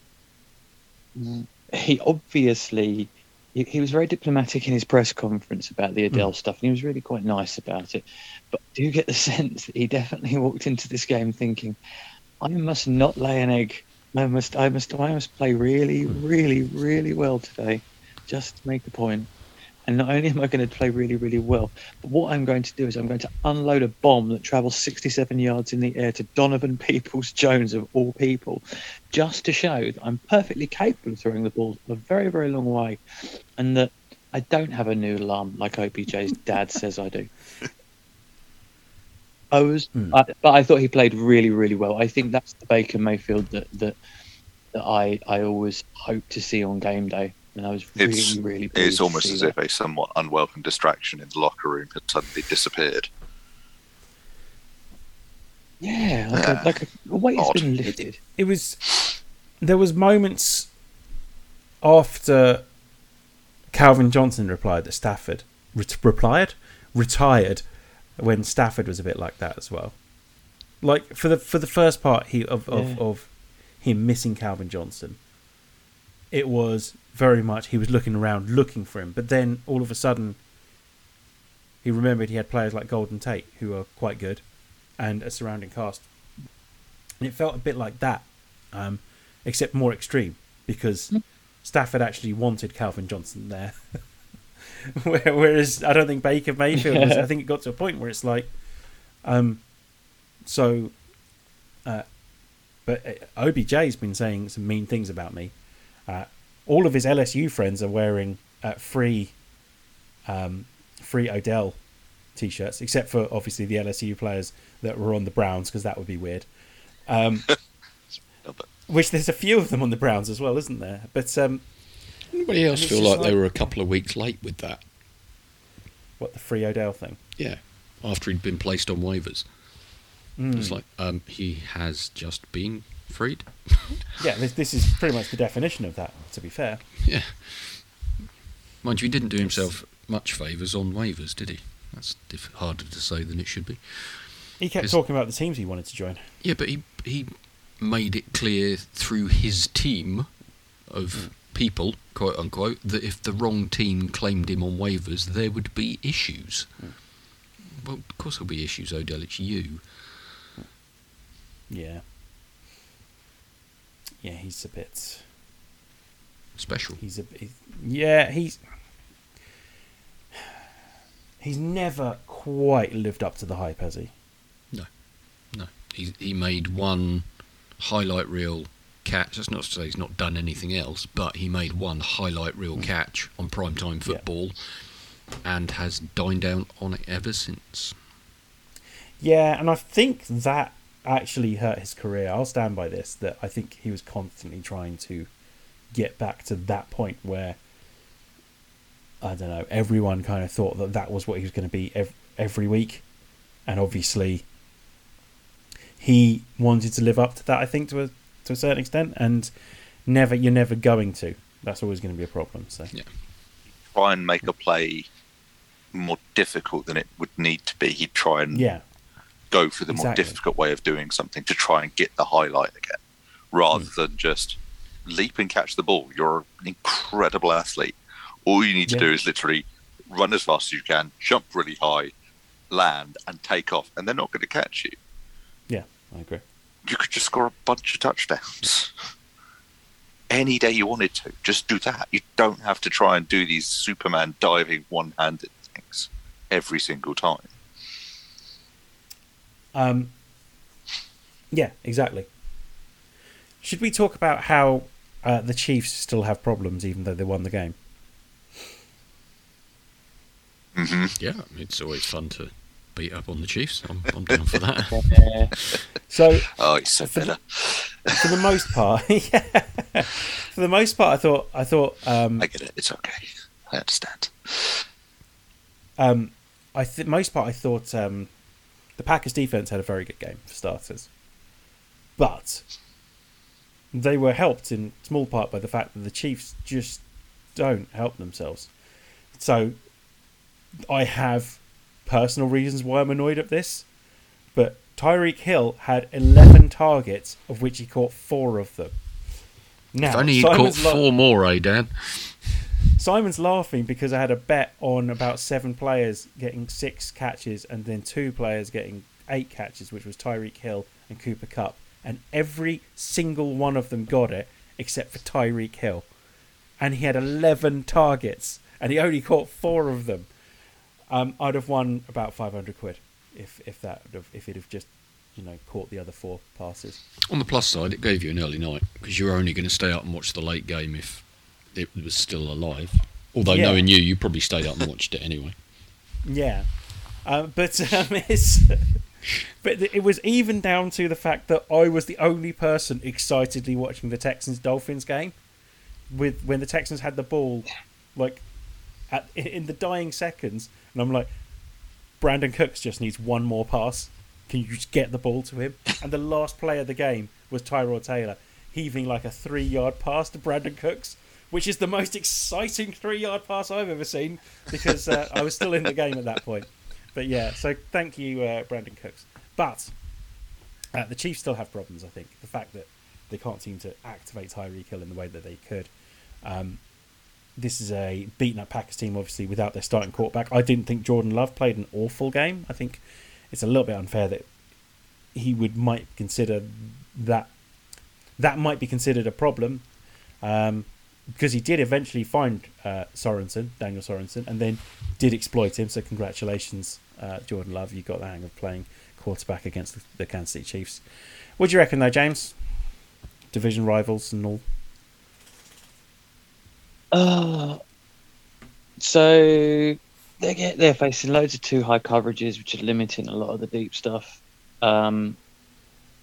he obviously, he, he was very diplomatic in his press conference about the Odell hmm. stuff, and he was really quite nice about it. But I do get the sense that he definitely walked into this game thinking, I must not lay an egg. I must, I must, I must play really, really, really well today just to make the point. And not only am I going to play really, really well, but what I'm going to do is I'm going to unload a bomb that travels 67 yards in the air to Donovan Peoples Jones, of all people, just to show that I'm perfectly capable of throwing the ball a very, very long way and that I don't have a new arm like OBJ's dad says I do. I was, Hmm. I, but I thought he played really, really well. I think that's the Baker Mayfield that that, that I I always hope to see on game day, and I was really, It's really. pleased it's to almost see as that. if a somewhat unwelcome distraction in the locker room had suddenly disappeared. Yeah, like Yeah. a, like a, a weight has been lifted. it was there was moments after Calvin Johnson replied that Stafford ret- replied retired when Stafford was a bit like that as well. Like for the for the first part he of of, Yeah. of him missing Calvin Johnson, it was very much he was looking around looking for him, but then all of a sudden he remembered he had players like Golden Tate who are quite good and a surrounding cast. And it felt a bit like that um, except more extreme because Stafford actually wanted Calvin Johnson there. Whereas I don't think Baker Mayfield. Was, I think it got to a point where it's like, um, so, uh, but uh, OBJ's been saying some mean things about me. Uh, all of his LSU friends are wearing uh, free, um, free Odell t-shirts, except for obviously the LSU players that were on the Browns because that would be weird. Um, which there's a few of them on the Browns as well, isn't there? But um, Anybody else feel just like, they were a couple of weeks late with that? what the free Odell thing? Yeah, after he'd been placed on waivers. Mm. It's like um, he has just been freed. Yeah, this, this is pretty much the definition of that. To be fair, Yeah. Mind you, he didn't do himself much favours on waivers, did he? That's diff- harder to say than it should be. he kept talking about the teams he wanted to join. Yeah, but he he made it clear through his team of Hmm. people, quote unquote, that if the wrong team claimed him on waivers, there would be issues. Hmm. Well, of course there'll be issues, Odell. It's you. Yeah, yeah, he's a bit. Special. He's a. He's, yeah, he's. He's never quite lived up to the hype, has he? No, no. he he made one highlight reel catch. That's not to say he's not done anything else, but he made one highlight reel catch on primetime Hmm. Yeah. football, and has dined down on it ever since. Yeah, and I think that actually hurt his career. I'll stand by this. That I think he was constantly trying to get back to that point where I don't know. Everyone kind of thought that that was what he was going to be every, every week, and obviously he wanted to live up to that. I think to a to a certain extent, and never you're never going to. That's always going to be a problem. So Yeah. Try and make a play more difficult than it would need to be. He'd try and yeah, go for the more difficult way of doing something to try and get the highlight again, rather Hmm. than just leap and catch the ball. You're an incredible athlete. All you need to Yeah. do is literally run as fast as you can, jump really high, land, and take off, and they're not going to catch you. yeah, I agree. You could just score a bunch of touchdowns. Any day you wanted to, just do that. You don't have to try and do these Superman diving one handed things every single time. Um, yeah, exactly. Should we talk about how uh, the Chiefs still have problems even though they won the game? hmm Yeah, it's always fun to beat up on the Chiefs. I'm, I'm down for that. So Oh, it's so For the- for the most part, yeah, for the most part, I thought I thought um, I get it. It's okay. I understand. um, I th- most part I thought um, the Packers defense had a very good game for starters, but they were helped in small part by the fact that the Chiefs just don't help themselves. So I have personal reasons why I'm annoyed at this, but Tyreek Hill had 11 targets, of which he caught four of them. Now, if only you caught Simon's four more, eh, Dan? Simon's laughing because I had a bet on about seven players getting six catches and then two players getting eight catches, which was Tyreek Hill and Cooper Kupp. And every single one of them got it except for Tyreek Hill. And he had 11 targets and he only caught four of them. Um, I'd have won about 500 quid if, if that if he'd have just, you know, caught the other four passes. On the plus side, it gave you an early night because you were only going to stay up and watch the late game if it was still alive. Although Yeah. knowing you, you probably stayed up and watched it anyway. Yeah, uh, but um, it's but it was even down to the fact that I was the only person excitedly watching the Texans Dolphins game. With when the Texans had the ball, like at in the dying seconds, and I'm like, Brandin Cooks just needs one more pass. Can you just get the ball to him? And the last play of the game was Tyrod Taylor heaving like a three yard pass to Brandin Cooks, which is the most exciting three yard pass I've ever seen because uh, I was still in the game at that point. But yeah, so thank you, uh, Brandin Cooks. But uh, the Chiefs still have problems, I think. The fact that they can't seem to activate Tyreek Hill in the way that they could. Um, this is a beaten up Packers team, obviously, without their starting quarterback. I didn't think Jordan Love played an awful game. I think it's a little bit unfair that he would might consider that that might be considered a problem um, because he did eventually find uh, Sorensen, Daniel Sorensen, and then did exploit him. So congratulations, uh, Jordan Love. You got the hang of playing quarterback against the, the Kansas City Chiefs. What do you reckon, though, James? Division rivals and all. Uh, so they get they're facing loads of two high coverages, which are limiting a lot of the deep stuff. Um,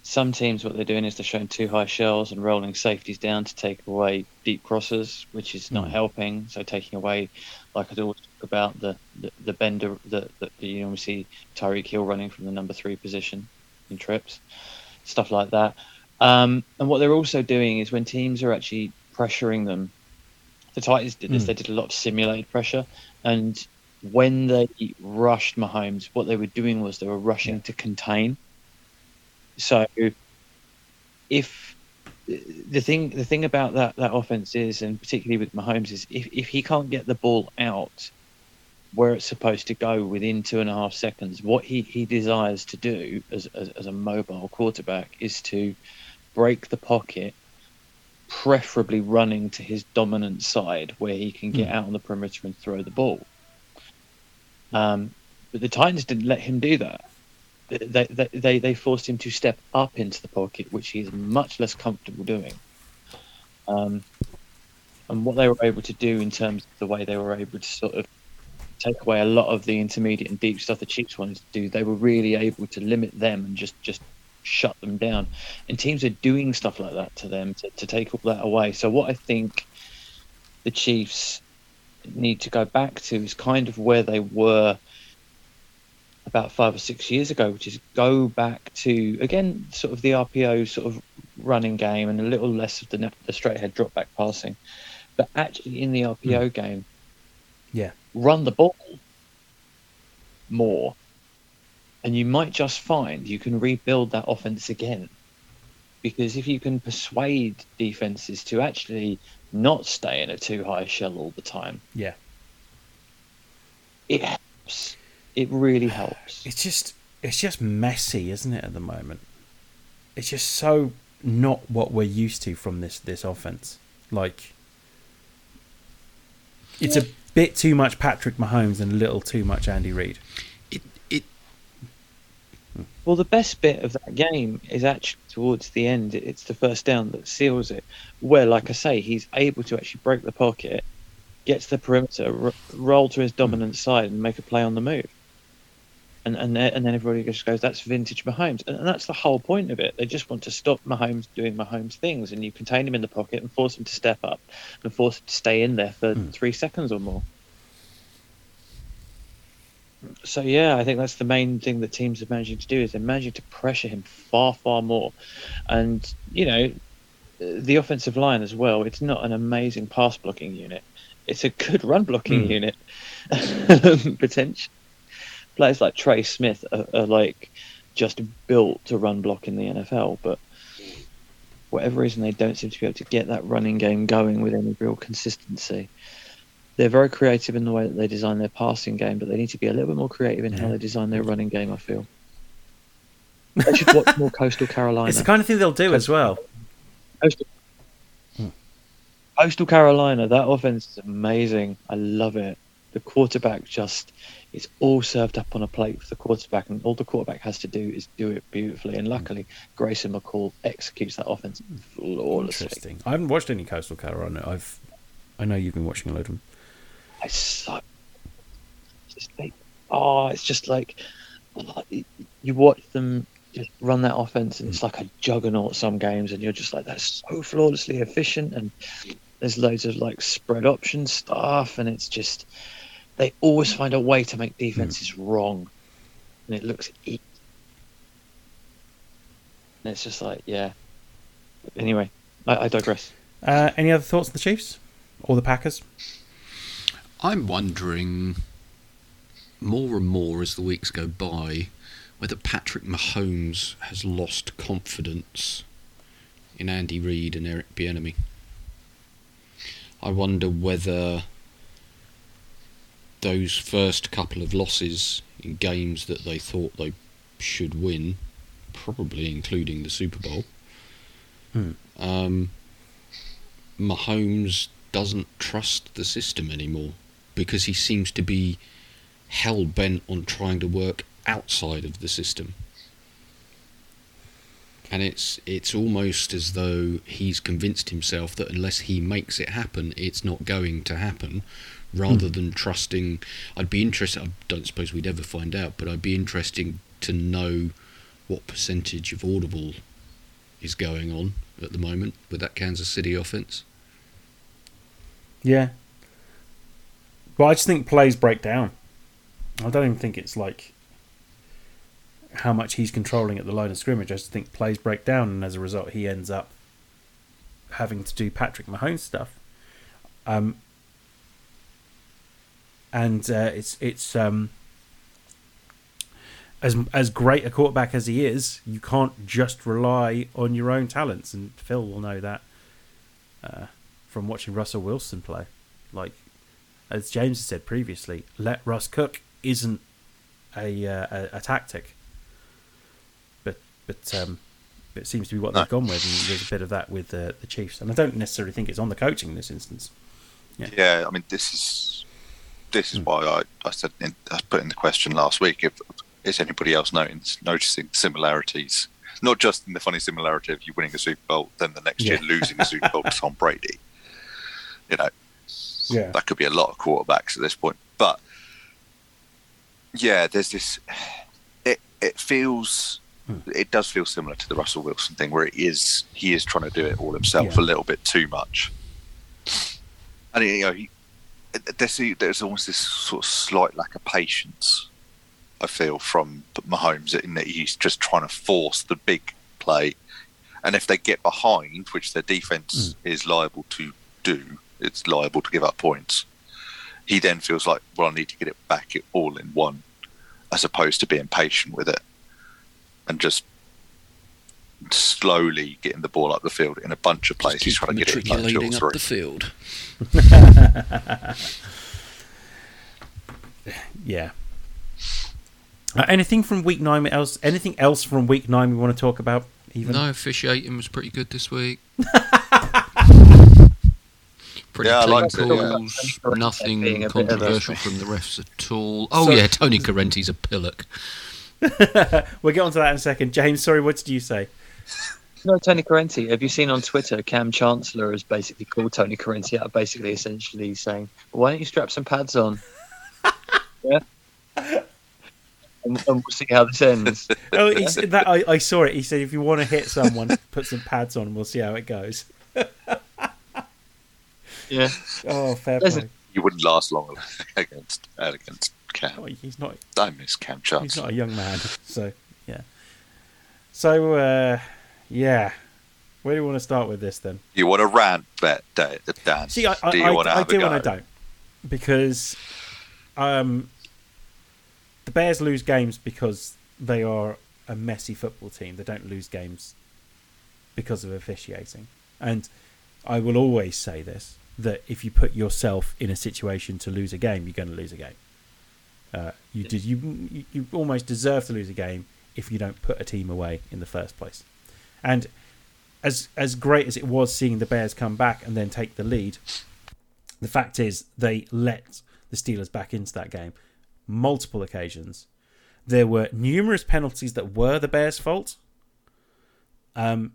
some teams, what they're doing is they're showing two high shells and rolling safeties down to take away deep crosses, which is not Mm. helping. So taking away, like I'd always talk about the the, the bender, the, the you know we see Tyreek Hill running from the number three position in trips, stuff like that. Um, and what they're also doing is when teams are actually pressuring them the Titans did this. Mm. They did a lot of simulated pressure, and when they rushed Mahomes, what they were doing was they were rushing Yeah. to contain. So, if the thing the thing about that that offense is, and particularly with Mahomes, is if if he can't get the ball out where it's supposed to go within two and a half seconds, what he he desires to do as as, as a mobile quarterback is to break the pocket preferably running to his dominant side where he can get Hmm. out on the perimeter and throw the ball. Um, but the Titans didn't let him do that. They, they, they, forced him to step up into the pocket, which he's much less comfortable doing. Um, and what they were able to do in terms of the way they were able to sort of take away a lot of the intermediate and deep stuff the Chiefs wanted to do. They were really able to limit them and just just shut them down. And teams are doing stuff like that to them to, to take all that away. So what I think the Chiefs need to go back to is kind of where they were about five or six years ago, which is go back to again sort of the RPO sort of running game and a little less of the, the straight head drop back passing, but actually in the RPO hmm. game, Yeah. run the ball more, and you might just find you can rebuild that offense again. Because if you can persuade defenses to actually not stay in a two high shell all the time, Yeah. it helps. It really helps. It's just it's just messy, isn't it, at the moment? It's just so not what we're used to from this this offense. Like it's a bit too much Patrick Mahomes and a little too much Andy Reid. It it Well, the best bit of that game is actually towards the end. It's the first down that seals it, where, like I say, he's able to actually break the pocket, get to the perimeter, r- roll to his dominant hmm. side, and make a play on the move. And and then, and then everybody just goes, "That's vintage Mahomes," and, and that's the whole point of it. They just want to stop Mahomes doing Mahomes things, and you contain him in the pocket and force him to step up, and force him to stay in there for three seconds or more. So yeah, I think that's the main thing that teams are managing to do is they're managing to pressure him far, far more, and you know, the offensive line as well. It's not an amazing pass blocking unit; it's a good run blocking Hmm. unit. Potentially, players like Trey Smith are, are like just built to run block in the NFL, but whatever reason they don't seem to be able to get that running game going with any real consistency they're very creative in the way that they design their passing game, but they need to be a little bit more creative in how they design their running game. I feel they should watch more Coastal Carolina. It's the kind of thing they'll do as well. Coastal, Hmm. Coastal Carolina, that offense is amazing. I love it. The quarterback just it's all served up on a plate for the quarterback, and all the quarterback has to do is do it beautifully. And luckily, Grayson McCall executes that offense flawlessly. Interesting. I haven't watched any Coastal Carolina. I've I know you've been watching a load of them. It's so just like oh, it's just like oh, you watch them just run that offense, and it's like a juggernaut. Some games, and you're just like that's so flawlessly efficient, and there's loads of like spread option stuff, and it's just they always find a way to make defenses wrong, and it looks easy. And it's just like yeah. Anyway, I, I digress. Uh, any other thoughts on the Chiefs or the Packers? I'm wondering more and more as the weeks go by whether Patrick Mahomes has lost confidence in Andy Reid and Eric Bieniemy. I wonder whether those first couple of losses in games that they thought they should win, probably including the Super Bowl, Hmm. um, Mahomes doesn't trust the system anymore because he seems to be hell bent on trying to work outside of the system. And it's it's almost as though he's convinced himself that unless he makes it happen, it's not going to happen. Rather than trusting, I'd be interested. I don't suppose we'd ever find out, but I'd be interesting to know what percentage of audible is going on at the moment with that Kansas City offense. Yeah. Well, I just think plays break down. I don't even think it's like how much he's controlling at the line of scrimmage. I just think plays break down, and as a result, he ends up having to do Patrick Mahomes stuff. Um, and uh, it's it's um, as as great a quarterback as he is, you can't just rely on your own talents, and Phil will know that uh, from watching Russell Wilson play. Like as James has said previously, let Russ cook isn't a uh, a, a tactic, but but um, but it seems to be what No. they've gone with, and there's a bit of that with uh, the Chiefs, and I don't necessarily think it's on the coaching in this instance. Yeah. Yeah, I mean, this is this is hmm. why I, I said in, I put in the question last week if is anybody else noting, noticing similarities, not just in the funny similarity of you winning a Super Bowl, then the next year losing a Super Bowl to Tom Brady. You know, Yeah. that could be a lot of quarterbacks at this point. But yeah, there's this. It it feels. Hmm. It does feel similar to the Russell Wilson thing, where it is he is trying to do it all himself Yeah. a little bit too much, and you know he, there's there's almost this sort of slight lack of patience. I feel from Mahomes in that he's just trying to force the big play, and if they get behind, which their defense hmm. is liable to do, it's liable to give up points. He then feels like, well, I need to get it back all in one, as opposed to being patient with it and just slowly getting the ball up the field in a bunch of places, Keep trying to get it like two or matriculating up the field. Yeah. Uh, anything from week nine else? Anything else from week nine we want to talk about? Even No, officiating was pretty good this week. pretty Yeah, I clean liked yeah. calls, nothing a bit of a- controversial from the refs at all. Oh So- yeah, Tony Corrente's a pillock. we'll get onto that in a second. James, sorry, what did you say? No, Tony Corrente. Have you seen on Twitter? Kam Chancellor has basically called Tony Corrente out, basically, essentially saying, "Why don't you strap some pads on?" yeah, and, and we'll see how this ends. Oh, he said that I, I saw it. He said, if you want to hit someone, put some pads on. and We'll see how it goes. Yeah, Oh, fair Listen, play. You wouldn't last long against against Kam. Oh, he's not. I miss Kam Chancellor. He's not a young man. So yeah. So uh, yeah. Where do you want to start with this then? You want to rant, bet, Dan? See, I, I, do you I, want to I have do and I don't, because um, the Bears lose games because they are a messy football team. They don't lose games because of officiating, and I will always say this: that if you put yourself in a situation to lose a game, you're going to lose a game. Uh, you did you you- you almost deserve to lose a game if you don't put a team away in the first place, and as as great as it was seeing the Bears come back and then take the lead, the fact is they let the Steelers back into that game multiple occasions. There were numerous penalties that were the Bears' fault, um,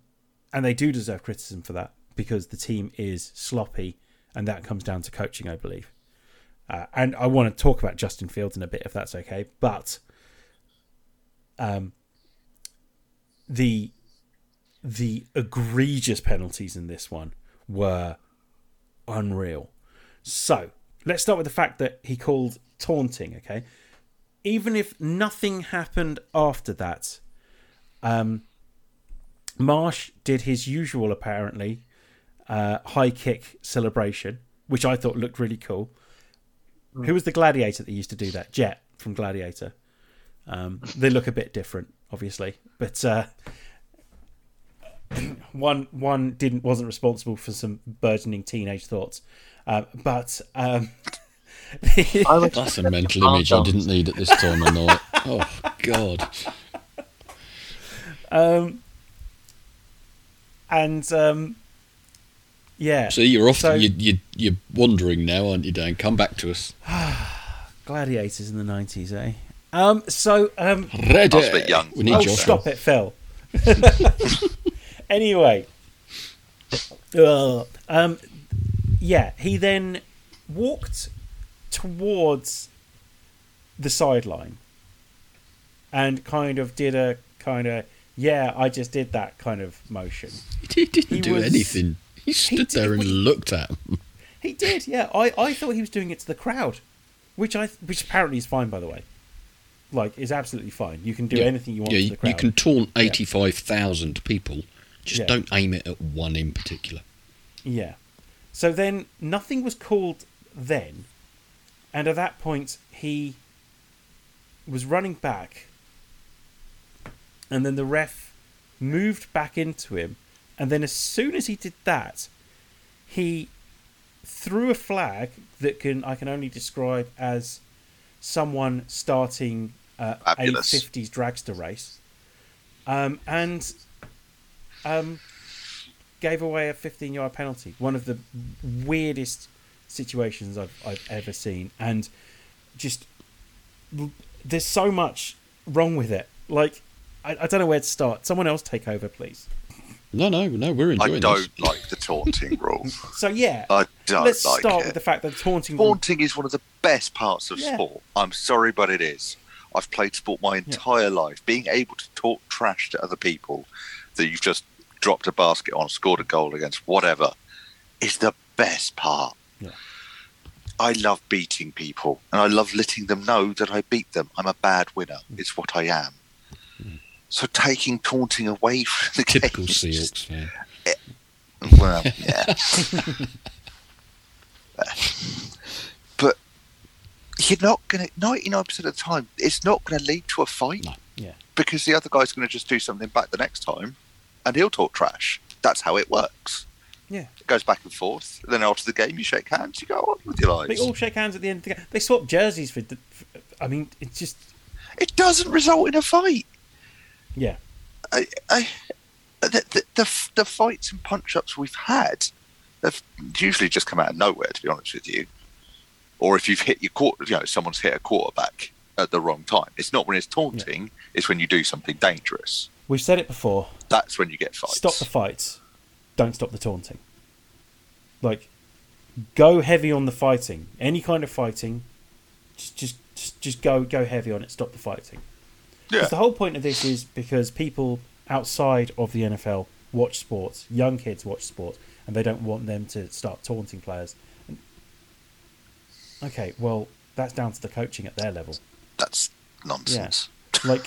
and they do deserve criticism for that because the team is sloppy, and that comes down to coaching, I believe. Uh, and I want to talk about Justin Fields in a bit, if that's okay. But um, the the egregious penalties in this one were unreal. So let's start with the fact that he called taunting. Okay, even if nothing happened after that, um, Marsh did his usual apparently uh, high kick celebration, which I thought looked really cool. Who was the gladiator that used to do that? Jet from Gladiator. Um, they look a bit different, obviously, but uh, one one didn't wasn't responsible for some burgeoning teenage thoughts, uh, but um, I would That's a mental image I didn't need at this time of night. Oh God! um, and um, yeah, See, you're off. So- you, you, you're wandering now, aren't you, Dan? Come back to us. gladiators in the nineties, eh? Um, so um, Ready. I a bit young. We need oh, Joshua. stop it, Phil. anyway, Ugh. um, yeah, he then walked towards the sideline and kind of did a kind of yeah, I just did that kind of motion. He didn't He do was- anything. He stood did- there and we- looked at him. He did, yeah. I, I thought he was doing it to the crowd, which I which apparently is fine, by the way. Like, is absolutely fine. You can do Yeah. anything you want Yeah, to you, the crowd. you can taunt eighty-five thousand people. Just Yeah. don't aim it at one in particular. Yeah. So then nothing was called then, and at that point he was running back, and then the ref moved back into him, and then as soon as he did that, he threw a flag that can I can only describe as someone starting uh, a Fabulous. fifties dragster race, um, and um, gave away a 15 yard penalty. One of the weirdest situations I've, I've ever seen. And just, there's so much wrong with it. Like, I, I don't know where to start. Someone else take over, please. No, no, no. We're enjoying I don't this. like the taunting rule. So, yeah, I don't let's like start it. with the fact that taunting. Taunting is one of the best parts of Yeah. sport. I'm sorry, but it is. I've played sport my entire life. Being able to talk trash to other people that you've just dropped a basket on, scored a goal against, whatever, is the best part. Yeah. I love beating people and I love letting them know that I beat them. I'm a bad winner. Mm. It's what I am. So taking taunting away from the Typical game Seahawks fan. well, yeah. but you're not going to, 99% of the time, it's not going to lead to a fight No. Yeah. because the other guy's going to just do something back the next time and he'll talk trash. That's how it works. Yeah. It goes back and forth. Then after the game, you shake hands, you go on with your lives. They all shake hands at the end of the game. They swap jerseys for. The, for I mean, it's just It doesn't result in a fight. yeah. I, I, the, the, the, the fights and punch ups we've had have usually just come out of nowhere, to be honest with you. Or if you've hit your quarter, you know, someone's hit a quarterback at the wrong time. It's not when it's taunting, it's when you do something dangerous. We've said it before. That's when you get fights. Stop the fights. Don't stop the taunting. Like, go heavy on the fighting. Any kind of fighting, just just just, just go go heavy on it. Stop the fighting. Yeah. Because the whole point of this is because people outside of the NFL watch sports, young kids watch sports, and they don't want them to start taunting players. Okay, well, that's down to the coaching at their level. That's nonsense. Like,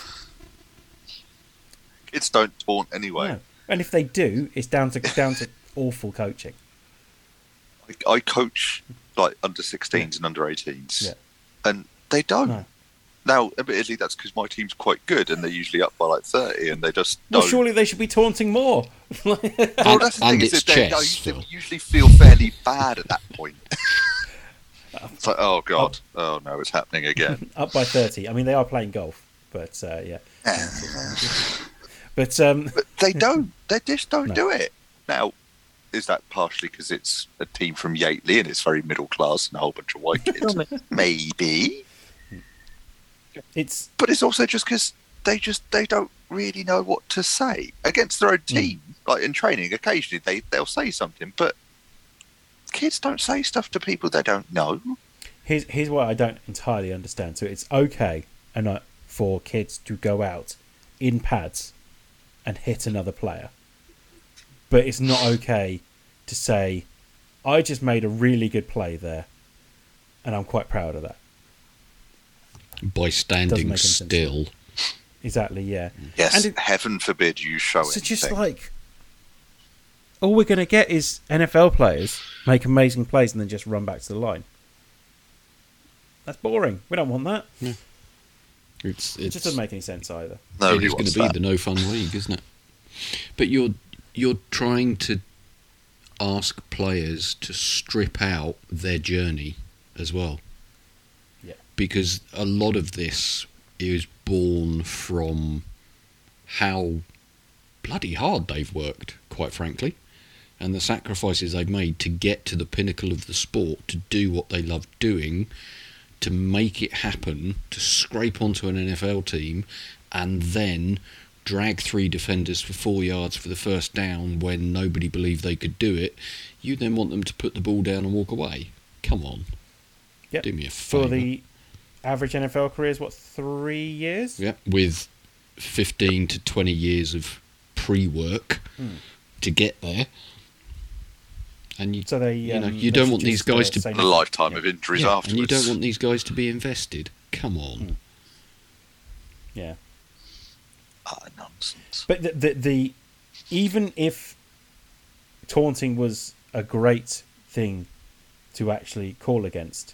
Kids don't taunt anyway. no. and if they do, it's down to down to awful coaching. I, I coach like under 16s and under 18s, Yeah. and they don't. No. Now, admittedly, that's because my team's quite good, and they're usually up by like 30, and they just Well, don't. surely they should be taunting more. Well, And- that's the and thing is it's that they, chess, they Phil. usually feel fairly bad at that point. it's like, oh god, oh no, it's happening again. up by 30. I mean, they are playing golf, but uh, yeah. But um, But they don't. They just don't No. do it. Now, is that partially because it's a team from Yateley and it's very middle class and a whole bunch of white kids? Maybe, it's but it's also just because they just they don't really know what to say against their own team. Like in training, occasionally they they'll say something, but kids don't say stuff to people they don't know. here's here's what I don't entirely understand. So it's okay and uh, for kids to go out in pads and hit another player, but it's not okay to say, "I just made a really good play there, and I'm quite proud of that." By standing make sense. still. Exactly. Yeah. Yes, And it- heaven forbid you show it. So just like all we're going to get is NFL players make amazing plays and then just run back to the line. That's boring. We don't want that. It's, It just doesn't make any sense either. Nobody it is going to be that. the no fun league, isn't it? But you're you're trying to ask players to strip out their journey as well. Yeah. Because a lot of this is born from how bloody hard they've worked, quite frankly, and the sacrifices they've made to get to the pinnacle of the sport, to do what they love doing, to make it happen, to scrape onto an NFL team, and then drag three defenders for four yards for the first down when nobody believed they could do it. You then want them to put the ball down and walk away. Come on. Yep. Do me a favour. For the average NFL career is what three years? Yeah, with 15 to 20 years of pre-work Hmm. to get there. And you, So they, you know, um, you don't want these guys uh, to same a lifetime yeah. of injuries yeah, and you don't want these guys to be invested. Come on. Yeah. Ah, nonsense. But the, the the even if taunting was a great thing to actually call against,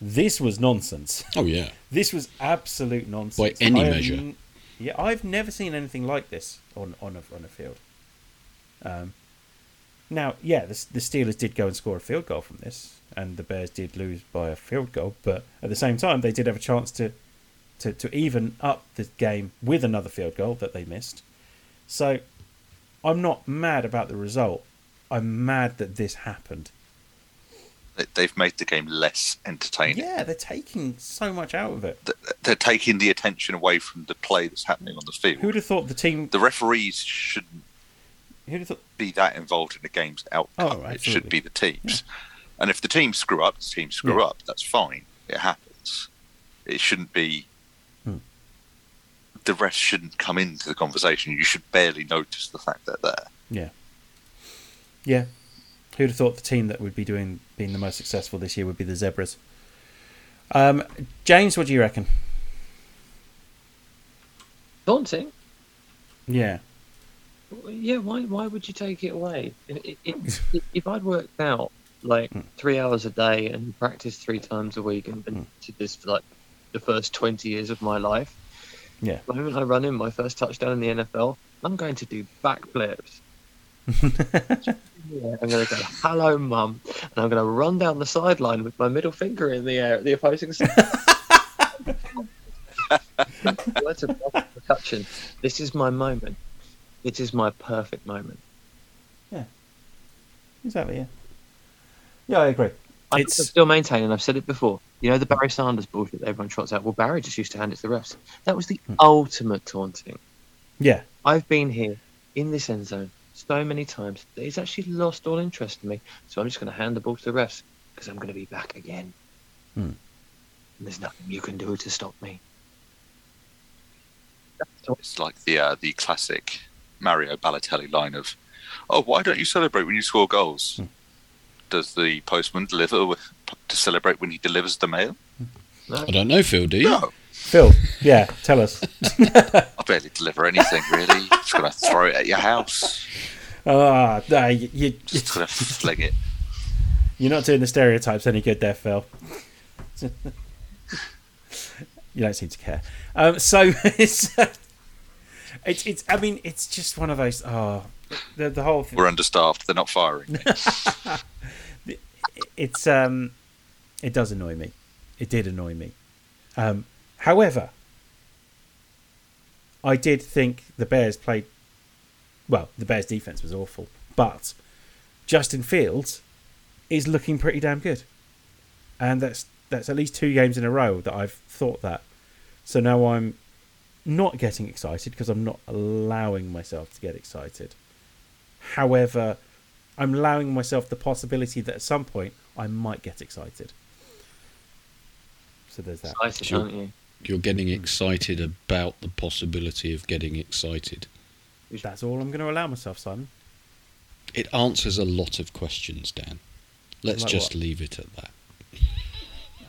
this was nonsense. Oh yeah. This was absolute nonsense By any I have measure. n- yeah, I've never seen anything like this on on a on a field. Um, now, yeah, the, the Steelers did go and score a field goal from this, and the Bears did lose by a field goal. But at the same time, they did have a chance to to, to even up the game with another field goal that they missed. So, I'm not mad about the result. I'm mad that this happened. They- They've made the game less entertaining. Yeah, they're taking so much out of it. They're taking the attention away from the play that's happening on the field. Who'd have thought the team? The referees shouldn't Who'd have thought? be that involved in the game's outcome. Oh, it should be the teams. And if the teams screw up, the teams screw Yeah. up. That's fine. It happens. It shouldn't be Hmm. the rest shouldn't come into the conversation. You should barely notice the fact that they're there. Yeah. Yeah. Who'd have thought the team that would be doing being the most successful this year would be the Zebras? Um, James, what do you reckon? Daunting. Yeah. Yeah, why why would you take it away? It, it, it, if I'd worked out like hmm. three hours a day and practiced three times a week and, hmm. and did this for like the first twenty years of my life, Yeah. the moment I run in my first touchdown in the NFL, I'm going to do backflips. yeah, I'm going to go, hello, mum. And I'm going to run down the sideline with my middle finger in the air at the opposing side. Words of percussion. This is my moment. It is my perfect moment. Yeah. Exactly. Yeah. Yeah, I agree. I'm It's- still maintaining, I've said it before. You know the Barry Sanders bullshit that everyone trots out? Well, Barry just used to hand it to the refs. That was the ultimate taunting. Yeah. I've been here in this end zone so many times that he's actually lost all interest in me. So I'm just going to hand the ball to the refs because I'm going to be back again. Hmm. And there's nothing you can do to stop me. It's like the uh, the classic Mario Balotelli line of, "Oh, why don't you celebrate when you score goals?" Does the postman deliver with, to celebrate when he delivers the mail? I don't know, Phil. Do you? No, Phil, yeah, tell us. I barely deliver anything really. Just gonna throw it at your house. Ah, no, you, you, Just gonna fling it. you're not doing the stereotypes any good there, Phil. you don't seem to care. Um, so it's, it's, I mean, it's just one of those. Oh, the the whole thing. We're understaffed. They're not firing it's um it does annoy me it did annoy me um however i did think the bears played well the bears defense was awful but justin fields is looking pretty damn good and that's that's at least two games in a row that i've thought that so now i'm not getting excited because i'm not allowing myself to get excited however I'm allowing myself the possibility that at some point I might get excited. So there's that. Excited, Sure. aren't you? You're getting mm-hmm. excited about the possibility of getting excited. That's all I'm going to allow myself, Simon. It answers a lot of questions, Dan. Let's Like just what? leave it at that.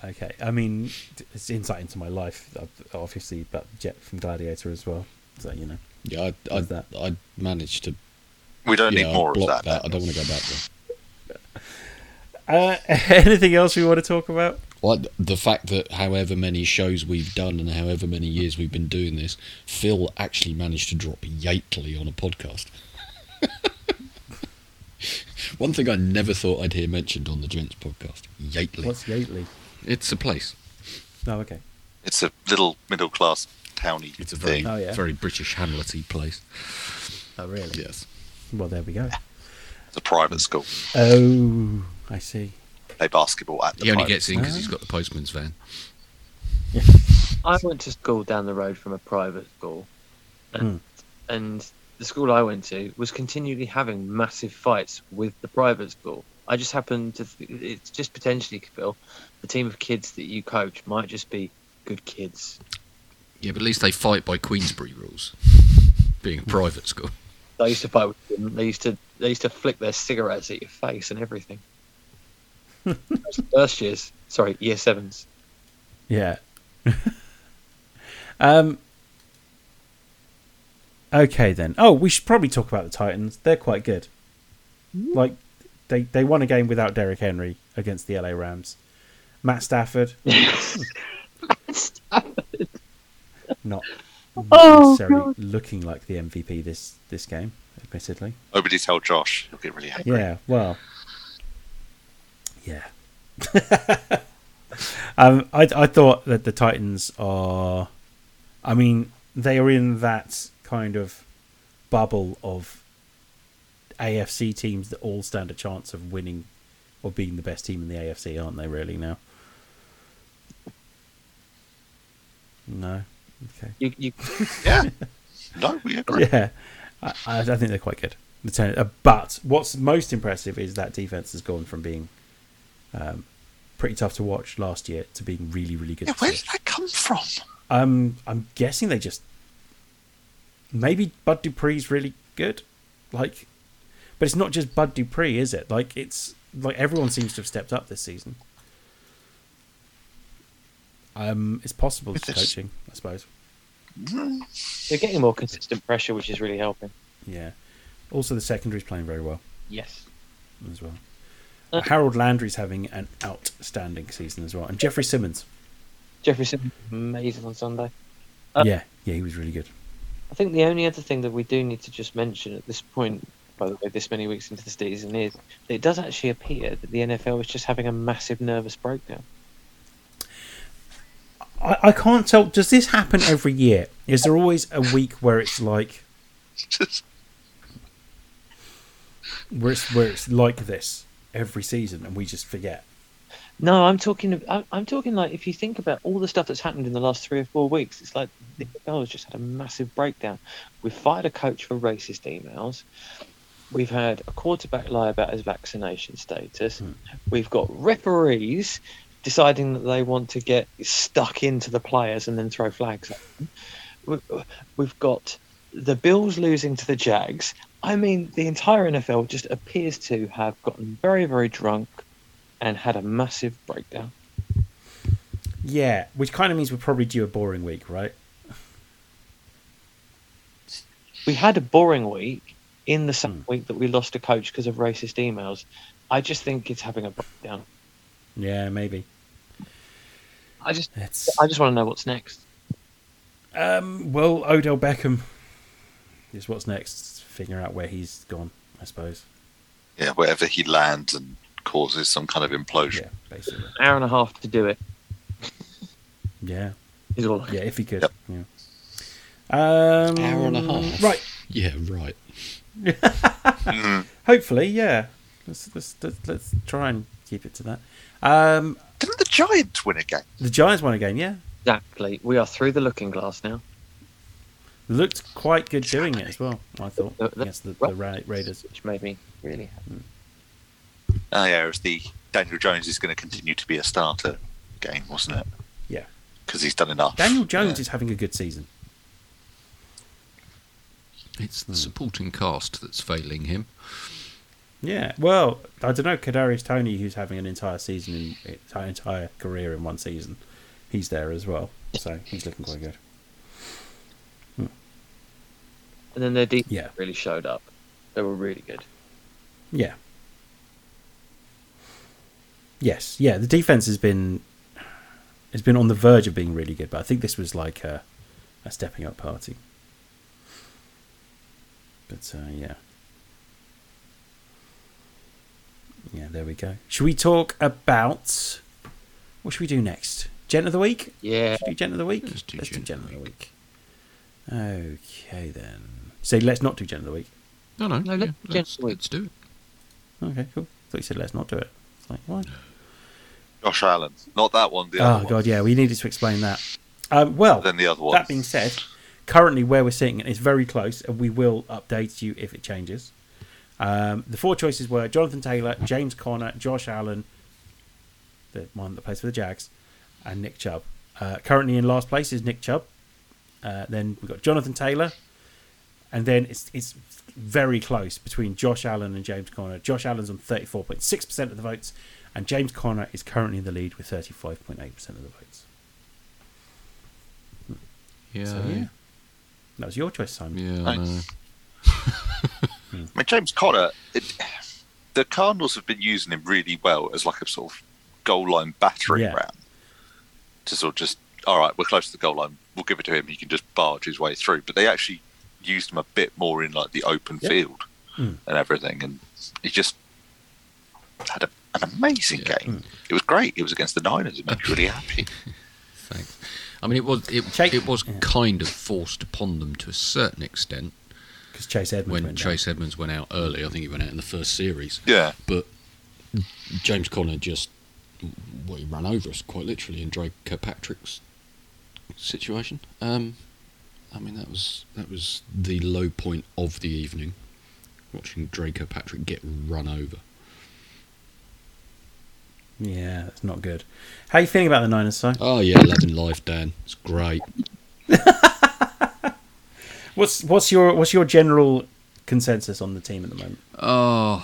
Okay. I mean, it's insight into my life, uh, obviously, but Jet from Gladiator as well. So you know. Yeah, I, I, that? I managed to. We don't yeah, need more I of blocked that. I don't want to go back there. Uh, anything else we want to talk about? Well, the fact that however many shows we've done and however many years we've been doing this, Phil actually managed to drop Yateley on a podcast. One thing I never thought I'd hear mentioned on the Gents podcast Yateley. What's Yateley? It's a place. Oh, okay. It's a little middle class towny It's a very, thing. Oh, yeah. very British Hamlety place. Oh, really? Yes. Well, there we go. It's a private school. Oh, I see. Play basketball at the He only private gets in because he's ah. got the postman's van. I went to school down the road from a private school, and hmm. and the school I went to was continually having massive fights with the private school. I just happen to. Th- it's just potentially, Phil, the team of kids that you coach might just be good kids. Yeah, but at least they fight by Queensberry rules, being a private school. They used to fight with them. They used to. They used to flick their cigarettes at your face and everything. First years, sorry, year sevens. Yeah. um. Okay then. Oh, we should probably talk about the Titans. They're quite good. Like they they won a game without Derrick Henry against the LA Rams. Matt Stafford not Oh, necessarily looking like the MVP this this game, admittedly. Nobody tell Josh. He'll get really angry. Yeah, well, yeah. um, I I thought that the Titans are, I mean, they are in that kind of bubble of AFC teams that all stand a chance of winning or being the best team in the AFC, aren't they? Really now? No. Okay. You, you, Yeah. No, we agree. Yeah, I, I I think they're quite good. The ten, uh, but what's most impressive is that defense has gone from being um, pretty tough to watch last year to being really, really good. Yeah, where did that come from? Um, I'm guessing they just maybe Bud Dupree's really good. Like, but it's not just Bud Dupree, is it? Like, it's like everyone seems to have stepped up this season. Um, it's possible it's coaching, I suppose. They're getting more consistent pressure, which is really helping. Yeah. Also, the secondary's playing very well Yes. as well. Uh, Harold Landry's having an outstanding season as well, and Jeffery Simmons. Jefferson, amazing on Sunday. Uh, yeah, yeah, he was really good. I think the only other thing that we do need to just mention at this point, by the way, this many weeks into the season, is that it does actually appear that the NFL is just having a massive nervous breakdown. I, I can't tell. Does this happen every year? Is there always a week where it's like where it's where it's like this every season, and we just forget? No, I'm talking. I'm, I'm talking like if you think about all the stuff that's happened in the last three or four weeks, it's like the NFL has just had a massive breakdown. We've fired a coach for racist emails. We've had a quarterback lie about his vaccination status. Hmm. We've got referees deciding that they want to get stuck into the players and then throw flags at them. We- We've got the Bills losing to the Jags. I mean, the entire NFL just appears to have gotten very, very drunk and had a massive breakdown. Yeah, which kind of means we're probably due a boring week, right? We had a boring week in the same week that we lost a coach because of racist emails. I just think it's having a breakdown. Yeah, maybe. I just, It's I just want to know what's next. um. Well, Odell Beckham is what's next. Figure out where he's gone, I suppose. yeah, wherever he lands and causes some kind of implosion. Yeah, basically. Hour and a half to do it Yeah, is all. yeah. If he could. Yep. Yeah. Um, Hour and a half. Right. Yeah, right. Mm. Hopefully, yeah. Let's let's let's, let's try and keep it to that. Um, Didn't the Giants win a game? the Giants won again. Yeah, Exactly. We are through the looking glass now. looked quite good doing it as well. I thought The- the- against the, the Ra- Raiders. which made me really happy. Oh yeah, it was the Daniel Jones is going to continue to be a starter game, wasn't it? Yeah. Because he's done enough. Daniel Jones Yeah. is having a good season. It's the hmm. supporting cast that's failing him. Yeah. Well, I don't know. Kadarius Toney, who's having an entire season in entire, entire career in one season, he's there as well. So he's looking quite good. Hmm. And then their defense Yeah. really showed up. They were really good. Yeah. Yes. Yeah. The defense has been has been on the verge of being really good, but I think this was like a, a stepping up party. But uh, yeah. Yeah, there we go. Should we talk about what should we do next? Gent of the week? Yeah. Should we do gent of the week? Let's do let's do gent gent of of the the week. Okay then. Say let's not do gent of the week. No, no, No, yeah, let's- let's, let's do it. Okay, cool. thought you said let's not do it. It's like what? Josh Allen, not that one. The Oh other god, one. yeah, we needed to explain that. Um, well, Then the other one. that being said, currently where we're sitting is very close, and we will update you if it changes. Um, the four choices were Jonathan Taylor, James Conner, Josh Allen, the one that plays for the Jags, and Nick Chubb. Uh, currently in last place is Nick Chubb. Uh, then we've got Jonathan Taylor, and then it's it's very close between Josh Allen and James Conner. Josh Allen's on thirty four point six percent of the votes, and James Conner is currently in the lead with thirty five point eight percent of the votes. Yeah, So yeah, that was your choice, Simon. yeah, I Thanks. know. I mean, James Conner, it, the Cardinals have been using him really well as like a sort of goal line battering Yeah. ram. To sort of just, all right, we're close to the goal line, we'll give it to him, he can just barge his way through. But they actually used him a bit more in like the open Yep. field Mm. and everything. And he just had a, an amazing Yeah. game. It was great. It was against the Niners. It made me really happy. Thanks. I mean, it was it, Chase- it was yeah. kind of forced upon them to a certain extent Because Chase Edmonds when went down. Chase Edmonds went out early. I think he went out in the first series, Yeah. but James Conner just well, he ran over us quite literally in Dre Kirkpatrick's situation. Um, I mean, that was that was the low point of the evening, watching Dre Kirkpatrick get run over. Yeah, that's not good. How are you feeling about the Niners, Si? Oh yeah, loving life, Dan. It's great. What's what's your what's your general consensus on the team at the moment? Oh,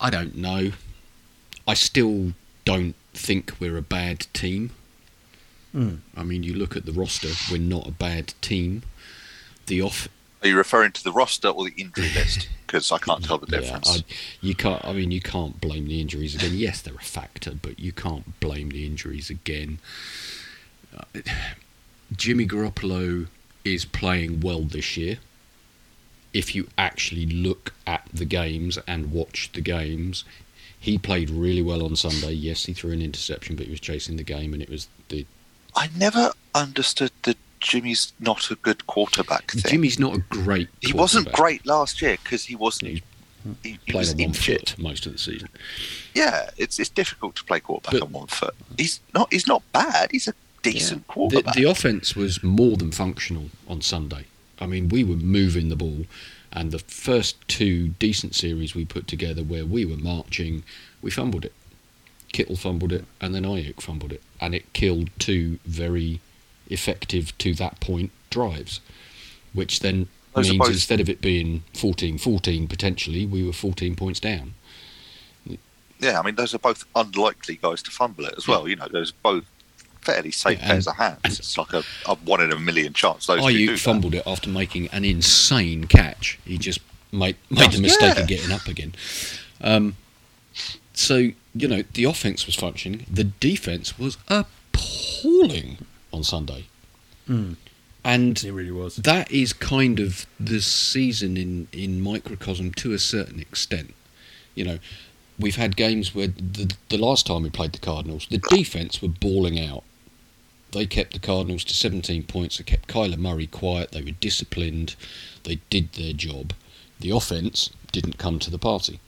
I don't know. I still don't think we're a bad team. Mm. I mean, you look at the roster, we're not a bad team. The off, Are you referring to the roster or the injury list? Because I can't tell the yeah, difference. I, you can't. I mean, you can't blame the injuries again. Yes, they're a factor, but you can't blame the injuries again. Jimmy Garoppolo is playing well this year. If you actually look at the games and watch the games, he played really well on Sunday. Yes, he threw an interception, but he was chasing the game, and it was the I never understood the Jimmy's not a good quarterback thing. Jimmy's not a great. he wasn't great last year because he wasn't. He He, he played was on one injured. foot most of the season. Yeah, it's it's difficult to play quarterback But- on one foot. He's not he's not bad. He's a decent The, quarterback. the offense was more than functional on Sunday. I mean, we were moving the ball, and the first two decent series we put together where we were marching, we fumbled it. Kittle fumbled it, and then Aiyuk fumbled it, and it killed two very effective to that point drives, which then I means suppose- instead of it being 14-14 potentially, we were 14 points down. yeah, I mean those are both unlikely guys to fumble it as well. You know, those are both fairly safe Yeah, pairs of hands. It's like a, a one in a million chance those Aiyuk that. fumbled it after making an insane catch. He just made made the mistake yeah. of getting up again. Um, so you know the offense was functioning. The defense was appalling on Sunday, Mm. and It really was. that is kind of the season in in microcosm to a certain extent. You know, we've had games where the the last time we played the Cardinals, the defense were bawling out. They kept the Cardinals to 17 points. They kept Kyler Murray quiet. They were disciplined. They did their job. The offense didn't come to the party.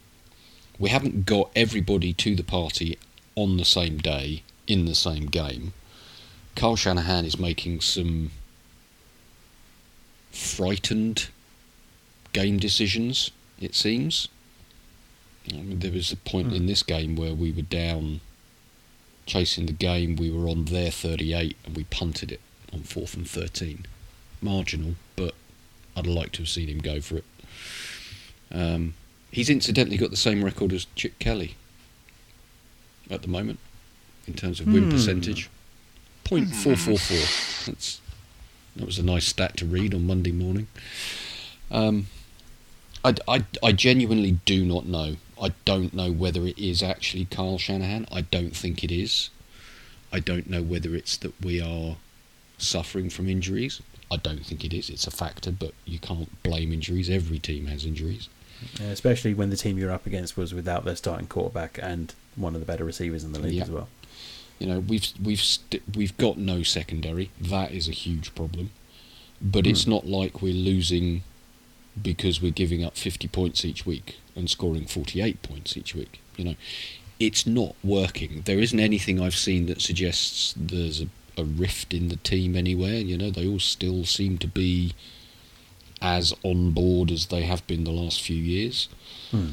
We haven't got everybody to the party on the same day in the same game. Carl Shanahan is making some frightened game decisions, it seems. I mean, there was a point in this game where we were down chasing the game, we were on their 38 and we punted it on 4th and 13. Marginal, but I'd like to have seen him go for it. Um, he's incidentally got the same record as Chip Kelly at the moment in terms of win Hmm. percentage. 0.444. That's that was a nice stat to read on Monday morning. Um, I, I, I genuinely do not know. I don't know whether it is actually Carl Shanahan. I don't think it is. I don't know whether it's that we are suffering from injuries. I don't think it is. It's a factor, but you can't blame injuries. Every team has injuries. Especially when the team you're up against was without their starting quarterback and one of the better receivers in the league Yeah. as well. You know, we've we've st- we've got no secondary. That is a huge problem. But it's not like we're losing because we're giving up 50 points each week and scoring 48 points each week. You know, it's not working. There isn't anything I've seen that suggests there's a, a rift in the team anywhere. You know, they all still seem to be as on board as they have been the last few years. Hmm.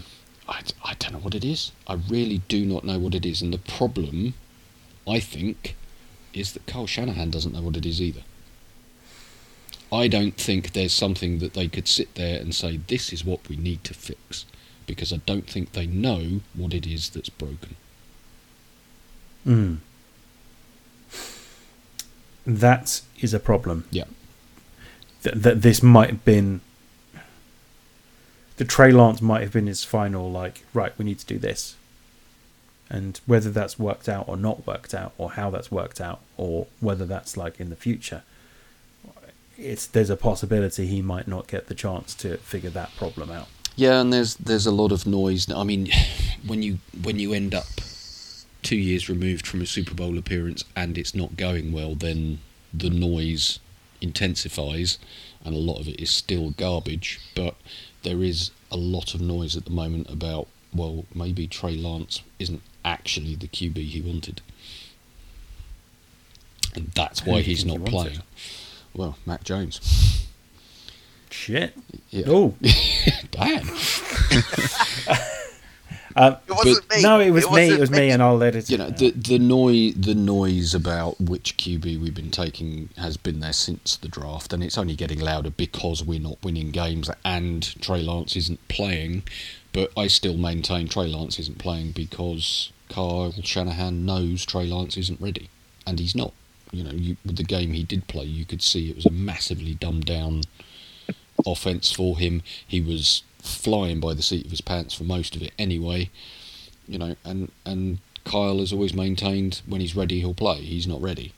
I, I don't know what it is. I really do not know what it is. And the problem, I think, is that Carl Shanahan doesn't know what it is either. I don't think there's something that they could sit there and say, this is what we need to fix. Because I don't think they know what it is that's broken. Mm. That is a problem. Yeah. That, that this might have been. The Trey Lance might have been his final, like, right, we need to do this. And whether that's worked out or not worked out, or how that's worked out, or whether that's like in the future, it's there's a possibility he might not get the chance to figure that problem out. Yeah, and there's there's a lot of noise. I mean, when you when you end up two years removed from a Super Bowl appearance and it's not going well, then the noise intensifies, and a lot of it is still garbage. But there is a lot of noise at the moment about well, maybe Trey Lance isn't actually the QB he wanted, and that's why he's not he playing. Well, Mac Jones. Shit. Yeah. Oh, Damn. Um, It wasn't me. no, it was me. It was me, and I'll edit it. you know the the noise the noise about which QB we've been taking has been there since the draft, and it's only getting louder because we're not winning games and Trey Lance isn't playing. But I still maintain Trey Lance isn't playing because Kyle Shanahan knows Trey Lance isn't ready, and he's not. You know, you, with the game he did play, you could see it was a massively dumbed down offense for him. He was flying by the seat of his pants for most of it anyway. You know, and and Kyle has always maintained when he's ready he'll play. He's not ready,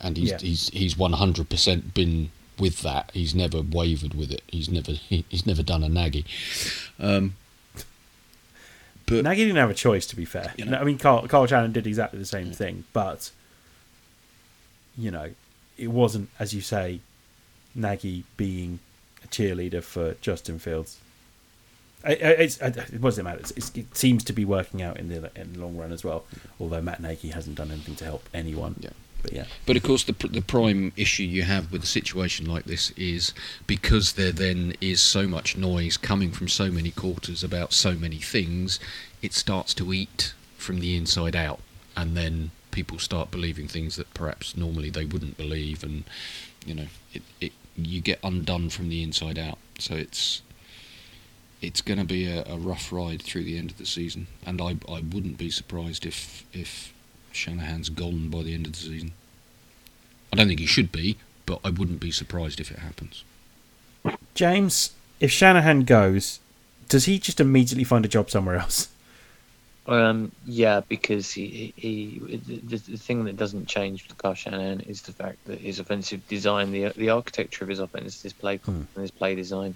and he's Yeah. he's he's one hundred percent been with that. He's never wavered with it. He's never he, he's never done a Nagy. Um, but Nagy didn't have a choice, to be fair. You know. I mean, Carl, Carl Shannon did exactly the same thing, but you know, it wasn't, as you say, Nagy being a cheerleader for Justin Fields. I- I- It's, I- it doesn't matter. It's, it seems to be working out in the in the long run as well. Although Matt Nagy hasn't done anything to help anyone. Yeah. But yeah, But of course, the the prime issue you have with a situation like this is because there then is so much noise coming from so many quarters about so many things, it starts to eat from the inside out, and then people start believing things that perhaps normally they wouldn't believe, and you know, it, it you get undone from the inside out. So it's it's going to be a, a rough ride through the end of the season, and I I wouldn't be surprised if if Shanahan's gone by the end of the season. I don't think he should be, but I wouldn't be surprised if it happens. James, if Shanahan goes, does he just immediately find a job somewhere else? Um, yeah, because he, he, he the, the thing that doesn't change with Kyle Shanahan is the fact that his offensive design, the the architecture of his offense, his play Hmm. and his play design,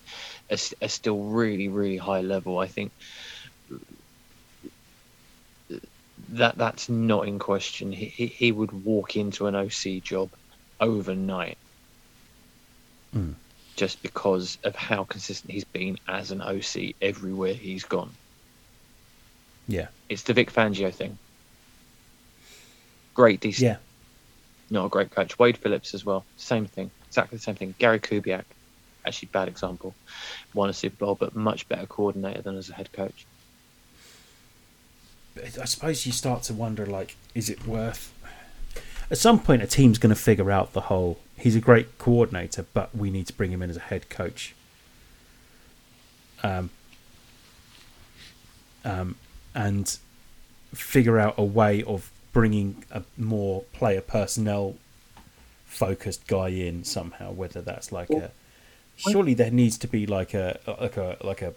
are, are still really, really high level. I think that that's not in question. He he, he would walk into an OC job overnight, Hmm. just because of how consistent he's been as an OC everywhere he's gone. Yeah, It's the Vic Fangio thing. Great DC, yeah, not a great coach. Wade Phillips as well, same thing, exactly the same thing. Gary Kubiak, actually bad example, won a Super Bowl, but much better coordinator than as a head coach. I suppose you start to wonder, like, is it worth? At some point, a team's going to figure out the whole. He's a great coordinator, but we need to bring him in as a head coach. Um, um, and figure out a way of bringing a more player personnel focused guy in somehow. Whether that's like a, surely there needs to be like a like a like a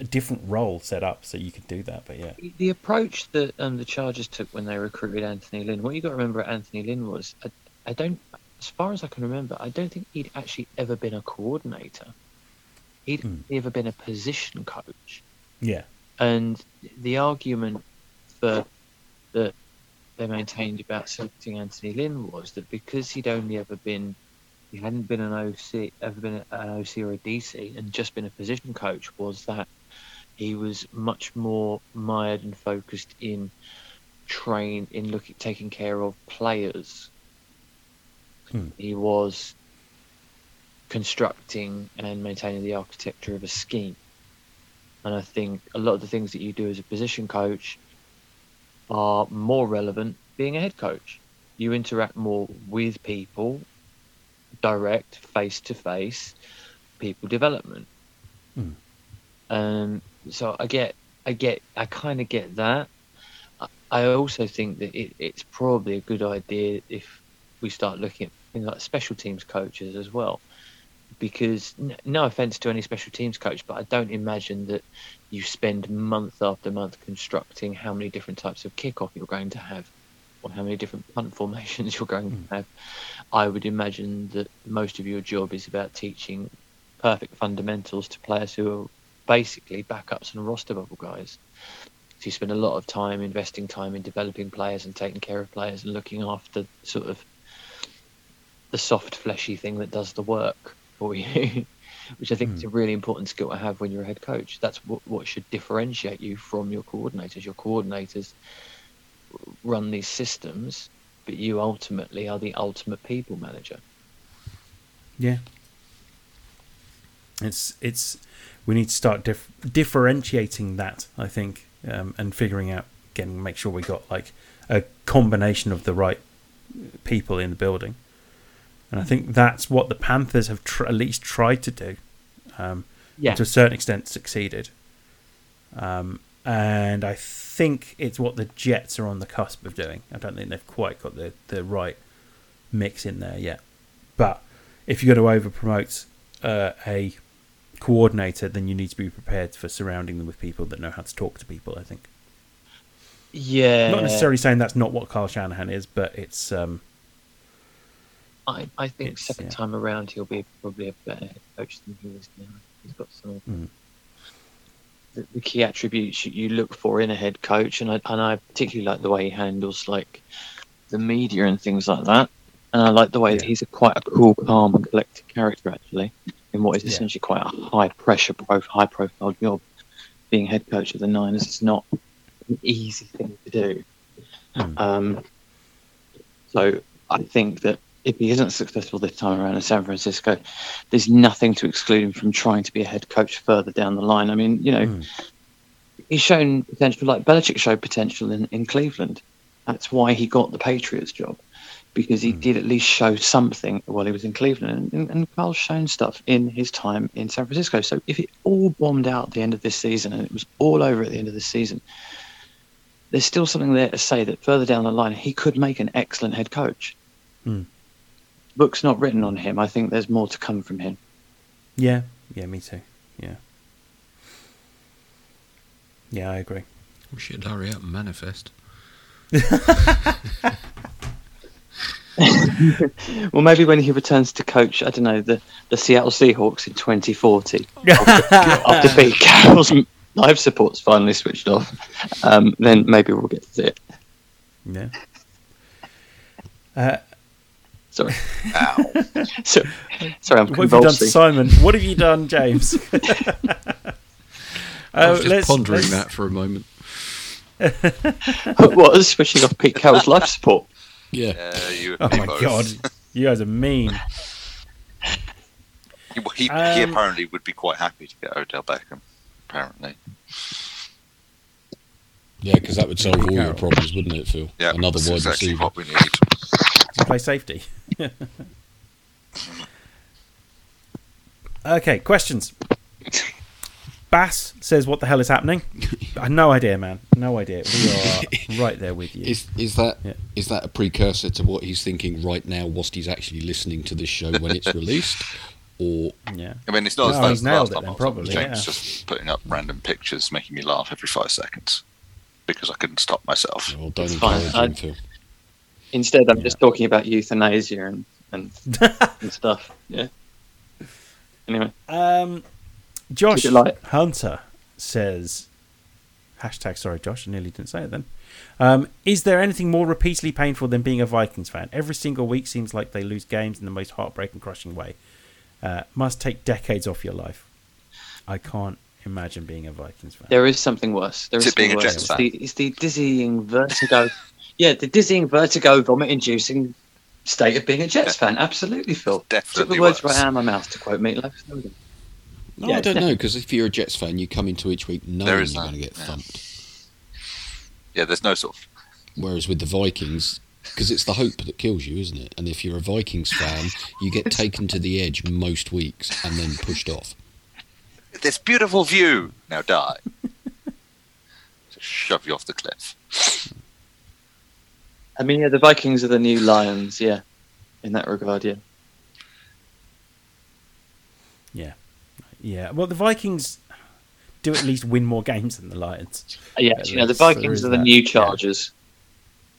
a different role set up so you could do that. But yeah. The approach that um, the Chargers took when they recruited Anthony Lynn, what you got to remember Anthony Lynn was, I, I don't, as far as I can remember, I don't think he'd actually ever been a coordinator. He'd Hmm. ever been a position coach. Yeah. And the argument for that they maintained about selecting Anthony Lynn was that because he'd only ever been, he hadn't been an OC, ever been an OC or a DC, and just been a position coach, was that he was much more mired and focused in train in looking taking care of players. Hmm. He was constructing and maintaining the architecture of a scheme. And I think a lot of the things that you do as a position coach are more relevant being a head coach. You interact more with people, direct, face to face, people development. Um, so I get, I get, I kind of get that. I- also think that it, it's probably a good idea if we start looking at things like special teams coaches as well. Because n- no offense to any special teams coach, but I don't imagine that you spend month after month constructing how many different types of kickoff you're going to have or how many different punt formations you're going to hmm. have. I would imagine that most of your job is about teaching perfect fundamentals to players who are basically backups and roster bubble guys. So you spend a lot of time investing time in developing players and taking care of players and looking after sort of the soft, fleshy thing that does the work for you, which I think is a hmm. really important skill to have when you're a head coach. That's what, what should differentiate you from your coordinators. Your coordinators run these systems, but you ultimately are the ultimate people manager. Yeah. It's it's we need to start dif- differentiating that I think um, and figuring out again, make sure we got like a combination of the right people in the building. And I think that's what the Panthers have tr- at least tried to do um, Yeah. to a certain extent succeeded. Um, and I think it's what the Jets are on the cusp of doing. I don't think they've quite got the, the right mix in there yet. But if you're going to over promote uh, a coordinator, then you need to be prepared for surrounding them with people that know how to talk to people. I think. Yeah. Not necessarily saying that's not what Carl Shanahan is, but it's um, I, I think It's- second yeah. time around he'll be probably a better head coach than he is now. He's got some of Mm. the, the key attributes you, you look for in a head coach, and I and I particularly like the way he handles like the media and things like that. And I like the way that he's a quite a cool, calm, and collected character actually in what is Yeah. essentially quite a high pressure, high profile job. Being head coach of the Niners is not an easy thing to do. Hmm. Um, so I think that if he isn't successful this time around in San Francisco, there's nothing to exclude him from trying to be a head coach further down the line. I mean, you know, Mm. he's shown potential, like Belichick showed potential in, in Cleveland. That's why he got the Patriots job, because he Mm. did at least show something while he was in Cleveland. And, and, and Carl's shown stuff in his time in San Francisco. So if it all bombed out at the end of this season and it was all over at the end of this season, there's still something there to say that further down the line he could make an excellent head coach. Mm. Book's not written on him. I think there's more to come from him. yeah, yeah, me too. Yeah, yeah, I agree. We should hurry up and manifest. Well, maybe when he returns to coach, I don't know, the, the Seattle Seahawks in 2040, after Pete Carroll's live support's finally switched off, um, then maybe we'll get to see it. Yeah. Uh, Sorry. Ow. So, sorry, I'm convulsing. what have you done. Simon? What have you done, James? I Uh, was just let's- pondering let's- that for a moment. what was switching off Pete Carroll's life support? Yeah. Uh, you Oh my both. god, you guys are mean. He, he, he Um, apparently would be quite happy to get Odell Beckham. Apparently, Yeah, because that would solve all your problems, wouldn't it, Phil? yeah, Another that's wide exactly receiver. what we need. Does he play safety? okay, questions. Bass says, "What the hell is happening?" I have no idea, man. No idea. We are right there with you. Is is that is Yeah. that a precursor to what he's thinking right now, whilst he's actually listening to this show when it's released, or yeah. I mean, it's not No, as bad he's as the nailed last it time then, probably, on. James yeah. just putting up random pictures, making me laugh every five seconds because I couldn't stop myself. well, don't encourage him, Phil? Instead, I'm Yeah. just talking about euthanasia and, and, and stuff. Yeah. Anyway, Um, Josh Keep it light. Hunter says, hashtag sorry, Josh, I nearly didn't say it then. Um, is there anything more repeatedly painful than being a Vikings fan? Every single week seems like they lose games in the most heartbreaking, crushing way. Uh, must take decades off your life. I can't imagine being a Vikings fan. there is something worse. There Is is it being something a worse. Jets It's fan? the, it's the dizzying vertigo. yeah, the dizzying vertigo, vomit-inducing state of being a Jets fan. Absolutely, Phil. Took Definitely the words worse. right out of my mouth to quote Meatloaf. No, Yeah, I don't know because if you're a Jets fan, you come into each week knowing is you're going to get yeah. thumped. Yeah, there's no sort of. Whereas with the Vikings, because it's the hope that kills you, isn't it? And if you're a Vikings fan, you get taken to the edge most weeks and then pushed off. This beautiful view. Now die. Just shove you off the cliff. I mean, yeah, the Vikings are the new Lions. Yeah, in that regard, yeah. Yeah. Yeah. Well, the Vikings do at least win more games than the Lions. Yeah, Yeah, you know, the Vikings is are the that, new. Chargers.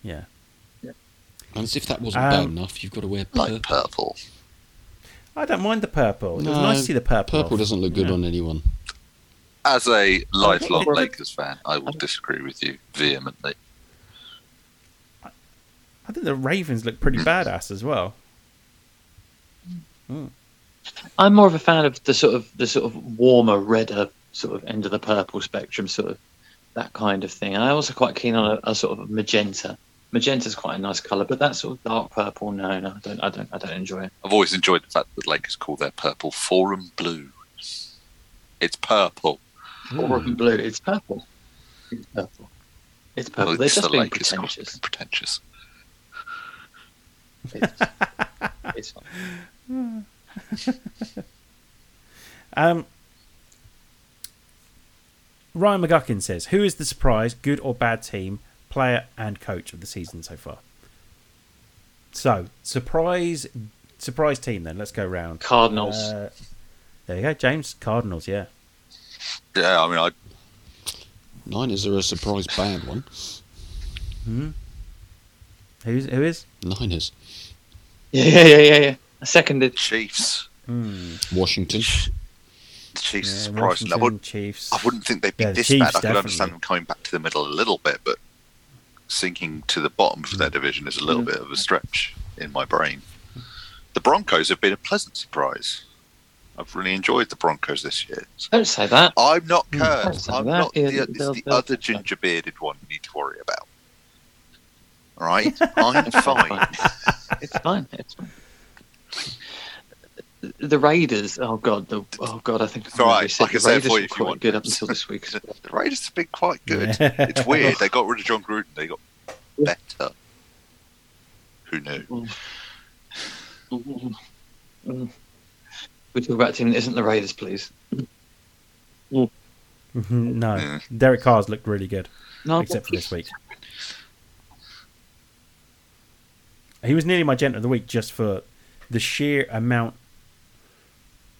Yeah. And as if that wasn't bad Um, enough, you've got to wear Like purple. purple. I don't mind the purple. It was nice to see the purple. Purple off, doesn't look good yeah. on anyone. As a lifelong Lakers fan, I will disagree with you vehemently. I think the Ravens look pretty badass as well. I'm more of a fan of the sort of the sort of warmer, redder sort of end of the purple spectrum, sort of that kind of thing. And I'm also quite keen on a, a sort of magenta. Magenta's quite a nice colour, but that sort of dark purple, no, no, I don't, I don't, I don't enjoy it. I've always enjoyed the fact that Lakers call their purple forum blue. It's purple. Or even hmm. blue. It's purple. It's purple. It's purple. Well, They're it's just the being Lakers got pretentious. pretentious. It's, it's fine. Hmm. Um, Ryan McGuckin says, "Who is the surprise, good or bad team, player and coach of the season so far?" So, surprise, surprise team. Then let's go round. Cardinals. Uh, there you go, James. Cardinals. Yeah. Yeah, I mean, I Niners are a surprise bad one. Hmm. Who's who is? Niners. yeah, yeah, yeah, yeah, yeah. I seconded. Chiefs. Hmm. Washington. The Chiefs Yeah, are surprising. I wouldn't, Chiefs. I wouldn't think they'd be Yeah, the this Chiefs, bad. I could understand them coming back to the middle a little bit, but sinking to the bottom for their division is a little Mm. bit of a stretch in my brain. The Broncos have been a pleasant surprise. I've really enjoyed the Broncos this year. Don't say that. I'm not Hmm. cursed. I'm that. not Yeah, the, it's they'll- the they'll- other ginger bearded one you need to worry about. All right? I'm fine. It's fine. It's fine. The Raiders. Oh god. The, oh god. I think It's all right. already said I can the Raiders for you were if you quite want. good up until this week. as well. The Raiders have been quite good. Yeah. It's weird. They got rid of Jon Gruden. They got better. Who knew? Mm. Mm-hmm. mm. We talk about a team that isn't the Raiders, please. Mm. Mm-hmm. no, Yeah. Derek Carr's looked really good, No, except for this week. He was nearly my gent of the week just for the sheer amount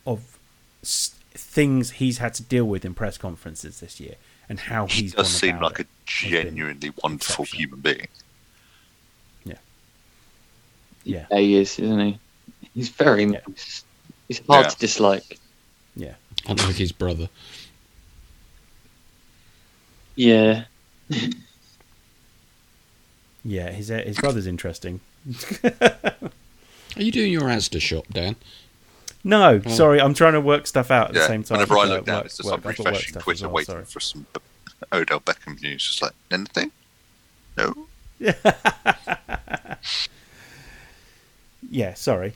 of s- things he's had to deal with in press conferences this year and how He he's does gone seem about like it. a genuinely wonderful human being. Yeah, Yeah, he is, isn't he? He's very Yeah. nice. He's hard Yeah. to dislike. yeah. Unlike his brother. Yeah. Yeah, his uh, his brother's interesting. Are you doing your Asda shop, Dan? No, Oh. sorry, I'm trying to work stuff out at the same time. Whenever I as, uh, look down, work- it's just work- I've got work refreshing stuff as Twitter well, waiting sorry. for some Odell Beckham news. Just like anything? No. Yeah, sorry.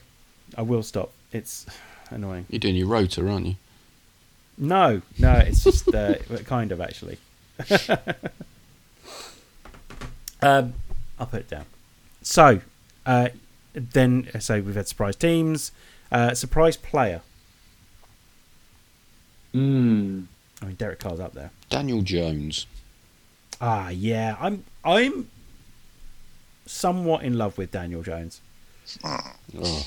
I will stop. It's annoying. You're doing your rotor, aren't you? No, no, it's just uh, kind of actually. um, I'll put it down. So, uh, then, so we've had surprise teams, uh, surprise player. Hmm. I mean, Derek Carr's up there. Daniel Jones. Ah, yeah, I'm, I'm somewhat in love with Daniel Jones. Oh,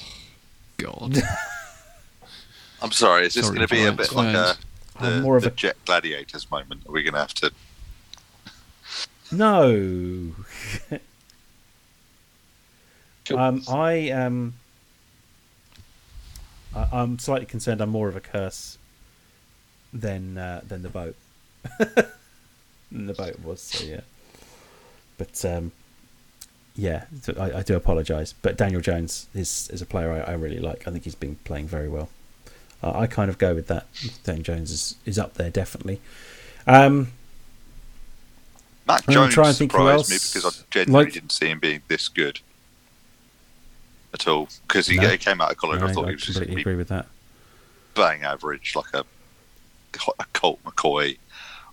God. I'm sorry. Is this going to be a Giants bit like a the, I'm more of the a Jet Gladiators moment? Are we going to have to? no. Sure. Um, I um, I, I'm slightly concerned. I'm more of a curse than uh, than the boat. than the boat was. So yeah, but um, yeah, so I, I do apologise. But Daniel Jones is is a player I, I really like. I think he's been playing very well. Uh, I kind of go with that. Daniel Jones is, is up there definitely. Um, Mac Jones try and think surprised me because I genuinely like- didn't see him being this good at all. Because he, No. he came out of college, no, I thought I he was just going completely to be agree with that. bang average, like a, a Colt McCoy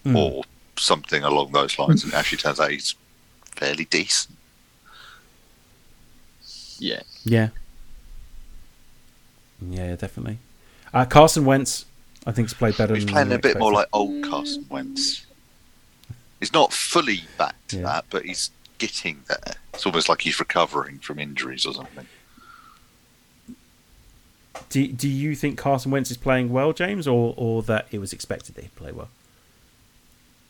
Mm. or something along those lines. And it actually turns out he's fairly decent. Yeah. Yeah. Yeah, definitely. Uh, Carson Wentz, I think, has played better. He's than playing a bit more like old Carson Wentz. He's not fully back to Yeah. that, but he's getting there. It's almost like he's recovering from injuries or something. Do, do you think Carson Wentz is playing well, James, or, or that it was expected that he'd play well?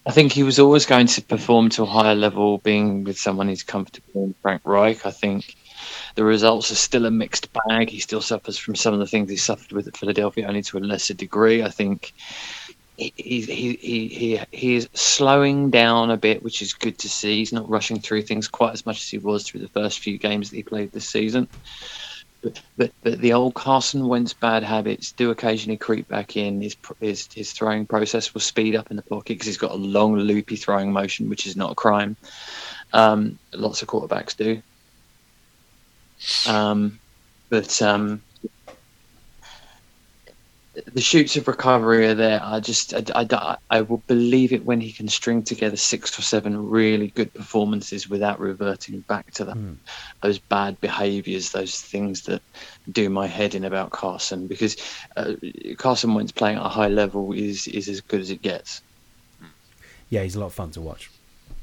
I think he was always going to perform to a higher level, being with someone he's comfortable in, Frank Reich. I think the results are still a mixed bag. He still suffers from some of the things he suffered with at Philadelphia, only to a lesser degree. I think he he he, he, he is slowing down a bit, which is good to see. He's not rushing through things quite as much as he was through the first few games that he played this season. But, but, but the old Carson Wentz bad habits do occasionally creep back in. His his, his throwing process will speed up in the pocket because he's got a long, loopy throwing motion, which is not a crime. Um, lots of quarterbacks do. Um, but um, the shoots of recovery are there. I just, I, I, I will believe it when he can string together six or seven really good performances without reverting back to that, Hmm. those bad behaviours, those things that do my head in about Carson. Because uh, Carson Wentz playing at a high level is is as good as it gets. Yeah, he's a lot of fun to watch.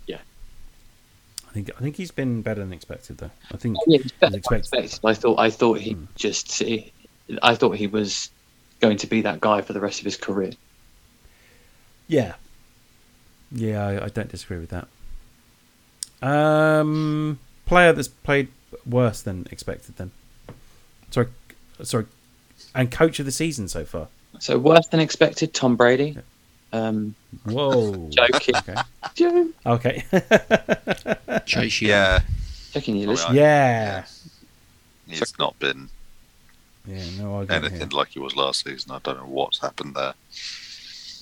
Yeah. I think I think he's been better than expected though. I think Yeah, he's better as than expected. I thought, I thought he Hmm. just, I thought he was going to be that guy for the rest of his career. Yeah. Yeah, I, I don't disagree with that. Um, player that's played worse than expected. Then, sorry, sorry, and coach of the season so far. So worse than expected, Tom Brady. Um, Whoa. Joking. Okay. Joe, Okay. Chase Young. Yeah, checking you Oh, listen. yeah. he's not been Yeah. No argument anything here. like he was last season. I don't know what's happened there.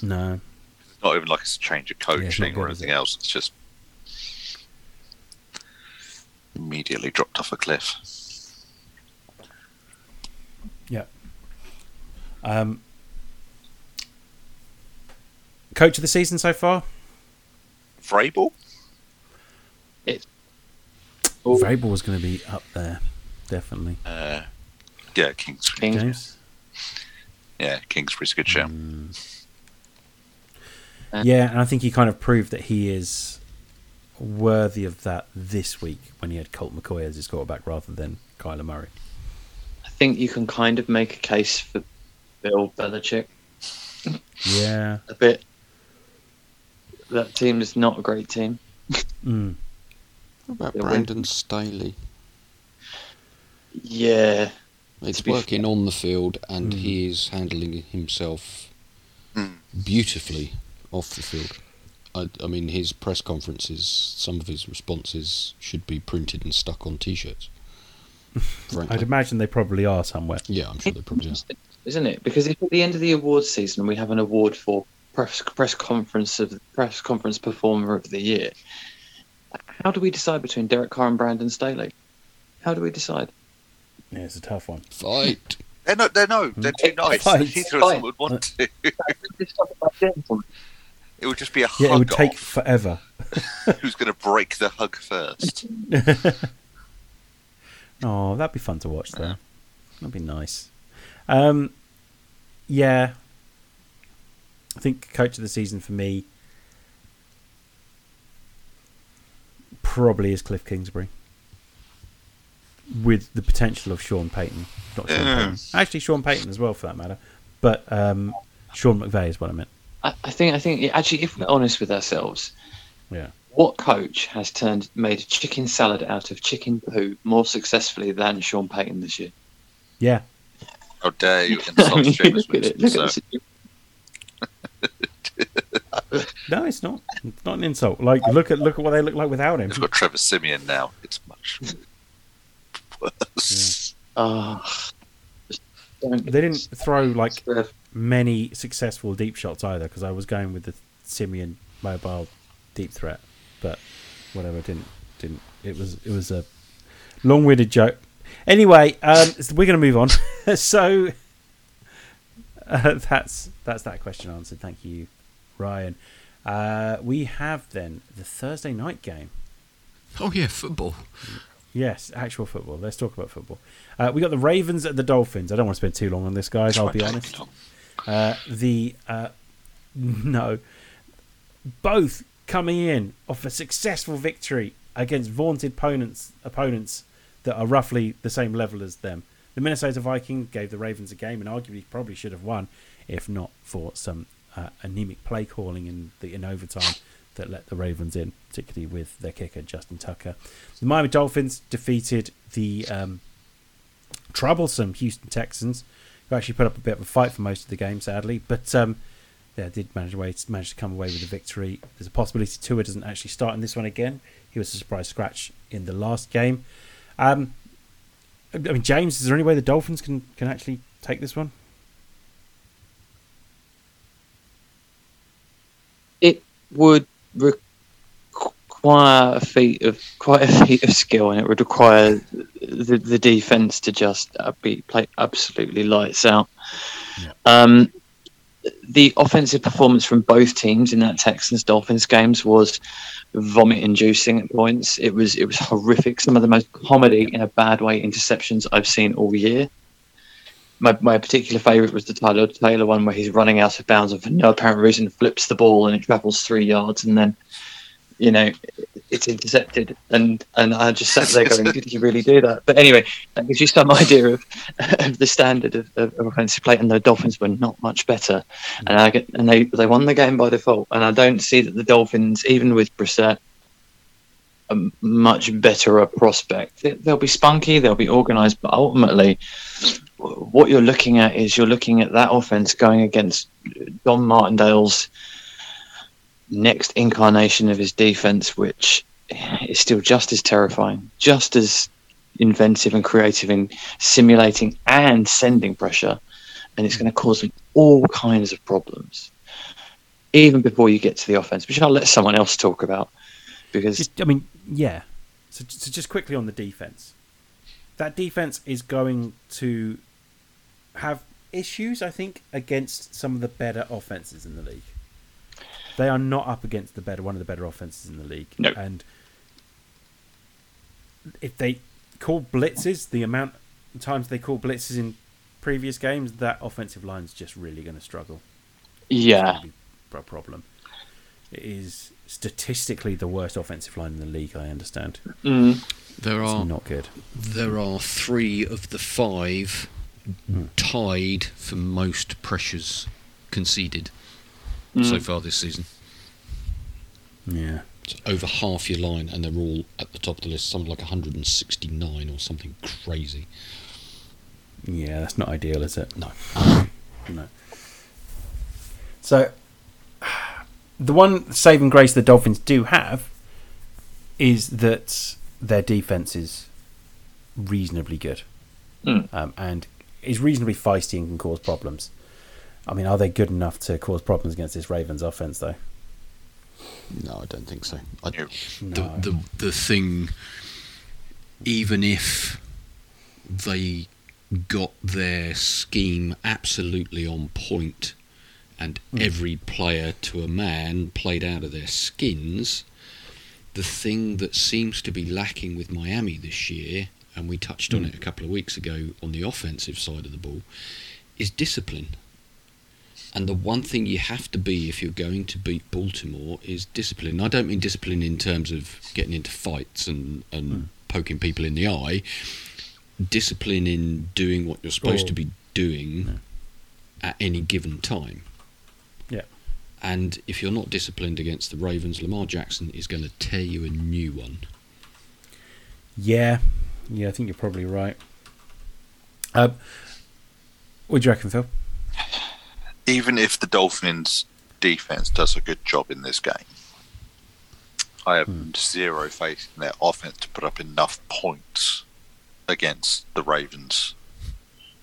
No. It's not even like it's a change of Yeah, it's not coaching good, or anything it? else. It's just immediately dropped off a cliff. Yeah. Um. Coach of the season so far? Vrabel? Oh, Vrabel was going to be up there, definitely. Uh, yeah, Kingsbury. King. James. Yeah, Kingsbury's a good shout. Mm. Yeah, and I think he kind of proved that he is worthy of that this week when he had Colt McCoy as his quarterback rather than Kyler Murray. I think you can kind of make a case for Bill Belichick Yeah. a bit. That team is not a great team. Mm. What about Brandon Staley? Yeah, It's To be working on the field, and Mm. he is handling himself Mm. beautifully off the field. I, I mean, his press conferences, some of his responses should be printed and stuck on T-shirts. I'd imagine they probably are somewhere. yeah, I'm sure they probably are. isn't it? Because if at the end of the awards season we have an award for press press conference of press conference performer of the year, how do we decide between Derek Carr and Brandon Staley? How do we decide? Yeah, it's a tough one. Fight. They're no, they're no, they're too nice. Fine, Neither of them would want to. Let's talk about gentlemen. It would just be a Yeah, it hug would take off. forever. Who's going to break the hug first? Oh, that'd be fun to watch though. That'd be nice. Um, yeah, I think coach of the season for me probably is Cliff Kingsbury, with the potential of Sean Payton. Not Sean Yeah. Payton, actually Sean Payton as well for that matter, but um, Sean McVay is what I meant. I, I think I think actually, if we're honest with ourselves, Yeah, what coach has turned made a chicken salad out of chicken poo more successfully than Sean Payton this year? yeah, How dare you I insult mean, James look. Winston, Look sir. no, it's not. It's not an insult. Like look at look at what they look like without him. He's got Trevor Siemian now. It's much worse. Ah, just They didn't throw like Trev. many successful deep shots either because I was going with the Siemian mobile deep threat, but whatever didn't didn't it was it was a long-winded joke. Anyway, um, we're going to move on. so uh, that's that's that question answered. Thank you, Ryan. Uh, we have then the Thursday night game. Oh yeah, football. Yes, actual football. Let's talk about football. Uh, we got the Ravens at the Dolphins. I don't want to spend too long on this, guys. I'll be honest. Uh, the uh, no, both coming in off a successful victory against vaunted opponents opponents that are roughly the same level as them. The Minnesota Vikings gave the Ravens a game and arguably probably should have won if not for some uh, anemic play calling in the in overtime that let the Ravens in, particularly with their kicker Justin Tucker. The Miami Dolphins defeated the um, troublesome Houston Texans, who actually put up a bit of a fight for most of the game, sadly, but um, did manage away manage to come away with a victory. There's a possibility Tua doesn't actually start in this one again. He was a surprise scratch in the last game. Um, I mean, James, is there any way the Dolphins can, can actually take this one? it would require a feat of quite a feat of skill, and it would require the, the defense to just uh, be play absolutely lights out. Um, the offensive performance from both teams in that Texans Dolphins games was vomit inducing at points. It was it was horrific. Some of the most comedy in a bad way interceptions I've seen all year. My, my particular favourite was the Tyrod Taylor one where he's running out of bounds and for no apparent reason flips the ball and it travels three yards and then you know it's intercepted. And and I just sat there going did he really do that? But anyway that gives you some idea of, of the standard of, of, of offensive play. And the Dolphins were not much better. And I get and they they won the game by default. And I don't see that the Dolphins even with Brissett a much better a prospect. They'll be spunky they'll be organized but ultimately what you're looking at is you're looking at that offense going against Don Martindale's next incarnation of his defense, which is still just as terrifying, just as inventive and creative in simulating and sending pressure. And it's going to cause them all kinds of problems, even before you get to the offense, which I'll let someone else talk about. Because Just, I mean, yeah. So, so just quickly on the defense, that defense is going to have issues, I think, against some of the better offenses in the league. They are not up against the better one of the better offenses in the league. No. And if they call blitzes, the amount of times they call blitzes in previous games, that offensive line's just really going to struggle. yeah, It's gonna be a problem. It is statistically the worst offensive line in the league. I understand. mm, There It's are not good. there are three of the five Tied for most pressures conceded so Mm. far this season. Yeah. It's over half your line, and they're all at the top of the list. Something like 169 or something crazy. Yeah, that's not ideal, is it? No. No. So, the one saving grace the Dolphins do have is that their defense is reasonably good Mm. um, and is reasonably feisty and can cause problems. I mean, are they good enough to cause problems against this Ravens offense, though? No, I don't think so. I, No. No. the, the the thing, even if they got their scheme absolutely on point, and hmm. every player to a man played out of their skins, the thing that seems to be lacking with Miami this year, and we touched on hmm. it a couple of weeks ago on the offensive side of the ball, is discipline. And the one thing you have to be if you're going to beat Baltimore is discipline. I don't mean discipline in terms of getting into fights and, and hmm. poking people in the eye. Discipline in doing what you're supposed Or- to be doing at any given time. Yeah. And if you're not disciplined against the Ravens, Lamar Jackson is going to tear you a new one. Yeah. Yeah, I think you're probably right. Um, what do you reckon, Phil? even if the Dolphins defense does a good job in this game, I have zero faith in their offense to put up enough points against the Ravens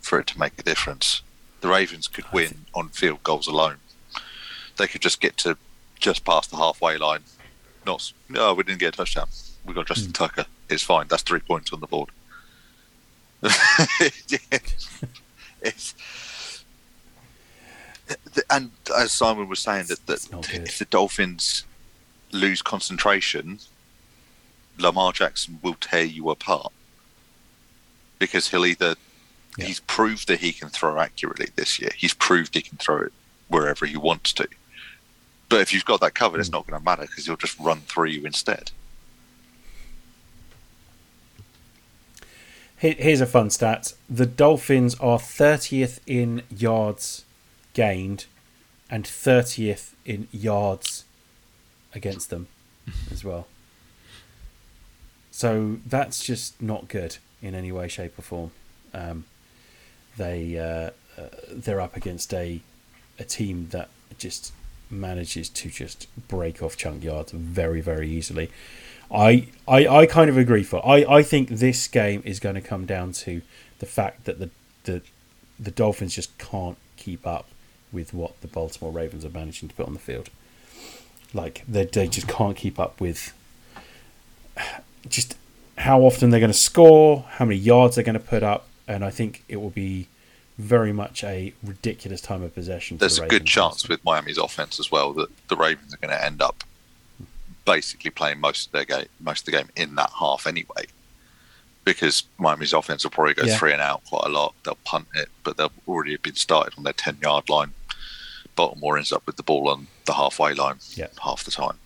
for it to make a difference. The Ravens could win on field goals alone. They could just get to just past the halfway line. Not no, we didn't get a touchdown. We got Justin Tucker. It's fine. That's three points on the board. it's and as Simon was saying that, that if the Dolphins lose concentration, Lamar Jackson will tear you apart because he'll either Yeah. he's proved that he can throw accurately this year. He's proved he can throw it wherever he wants to. But if you've got that covered, it's hmm. not going to matter because he'll just run through you instead. Here's a fun stat. The Dolphins are 30th in yards gained and 30th in yards against them as well. So that's just not good in any way, shape, or form. Um, they uh, uh, they're up against a a team that just manages to just break off chunk yards very very easily. I, I, I kind of agree for I, I think this game is going to come down to the fact that the, the the Dolphins just can't keep up with what the Baltimore Ravens are managing to put on the field. Like they they just can't keep up with just how often they're going to score, how many yards they're going to put up, and I think it will be very much a ridiculous time of possession. for There's the a good chance with Miami's offense as well that the Ravens are going to end up basically playing most of their game, most of the game in that half anyway, because Miami's offense will probably go Yeah. three and out quite a lot. They'll punt it, but they'll already have been started on their ten yard line. Baltimore ends up with the ball on the halfway line Yeah. half the time,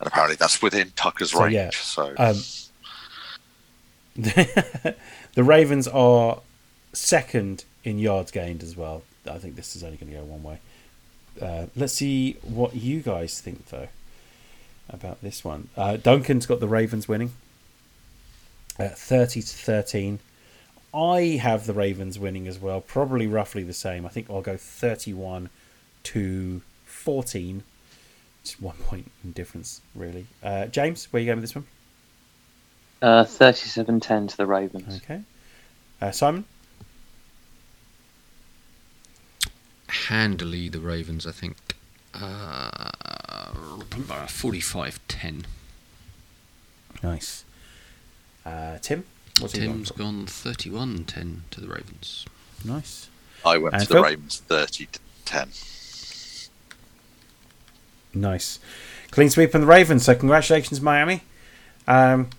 and apparently that's within Tucker's So, range. yeah. So Um, the Ravens are second in yards gained as well. I think this is only going to go one way. Uh, let's see what you guys think though about this one. Uh, Duncan's got the Ravens winning, uh, thirty to thirteen. I have the Ravens winning as well, probably roughly the same. I think I'll go thirty-one to fourteen. Just one point in difference, really. Uh, James, where are you going with this one? Uh, 37-10 to the Ravens. Okay. Uh, Simon? Handily, the Ravens, I think. Uh, 45-10. Nice. Uh, Tim? What's Tim's gone gone 31-10 to the Ravens. Nice. I went And to the Ravens 30 10. Nice. Clean sweep on the Ravens. So congratulations, Miami. Um,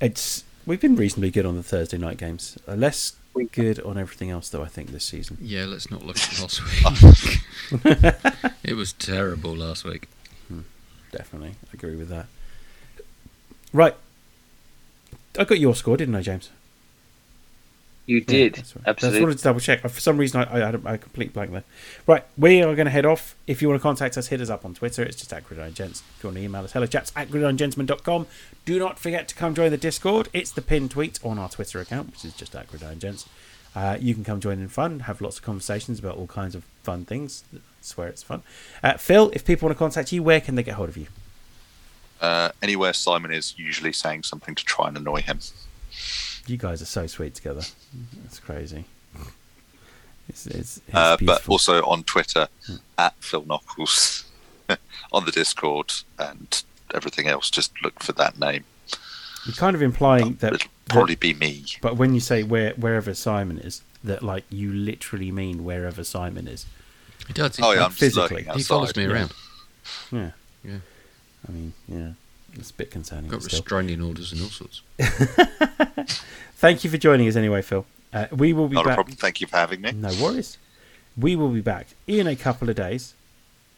it's we've been reasonably good on the Thursday night games. Uh, less good on everything else, though. I think this season. Yeah, let's not look at last week. it was terrible last week. Definitely agree with that. Right. I got your score, didn't I, James? You Yeah, did, that's right. I just wanted to double check. For some reason, I, I had a, a complete blank there. Right, we are going to head off. If you want to contact us, hit us up on Twitter. It's just at Gridiron Gents. If you want to email us, hello chaps at gridirongentleman.com. Do not forget to come join the Discord. It's the pinned tweet on our Twitter account, which is just at Gridiron Gents. Uh, you can come join in fun, have lots of conversations about all kinds of fun things. I swear it's fun. Uh, Phil, if people want to contact you, where can they get hold of you? Uh, anywhere Simon is usually saying something to try and annoy him. You guys are so sweet together. It's crazy. It's, it's, it's Uh, but also on Twitter at Phil Knuckles, on the Discord and everything else. Just look for that name. You're kind of implying that, It'll probably be me. but when you say where wherever Simon is, that like you literally mean wherever Simon is. He does. He, Oh yeah, like I'm physically. lurking he follows me yeah. around. Yeah, Yeah. I mean, yeah, it's a bit concerning. Got but still. restraining orders and all sorts. Thank you for joining us anyway, Phil. Uh, we will be Not a problem. Thank you for having me. No worries. We will be back in a couple of days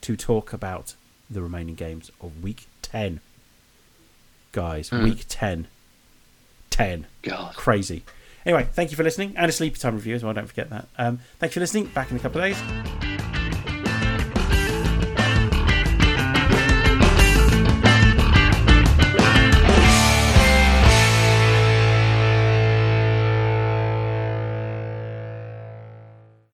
to talk about the remaining games of Week Ten. Guys, Hmm. Week Ten. Ten. God. Crazy. Anyway, thank you for listening and a sleepy time review as well. Don't forget that. Um, thanks for listening. Back in a couple of days.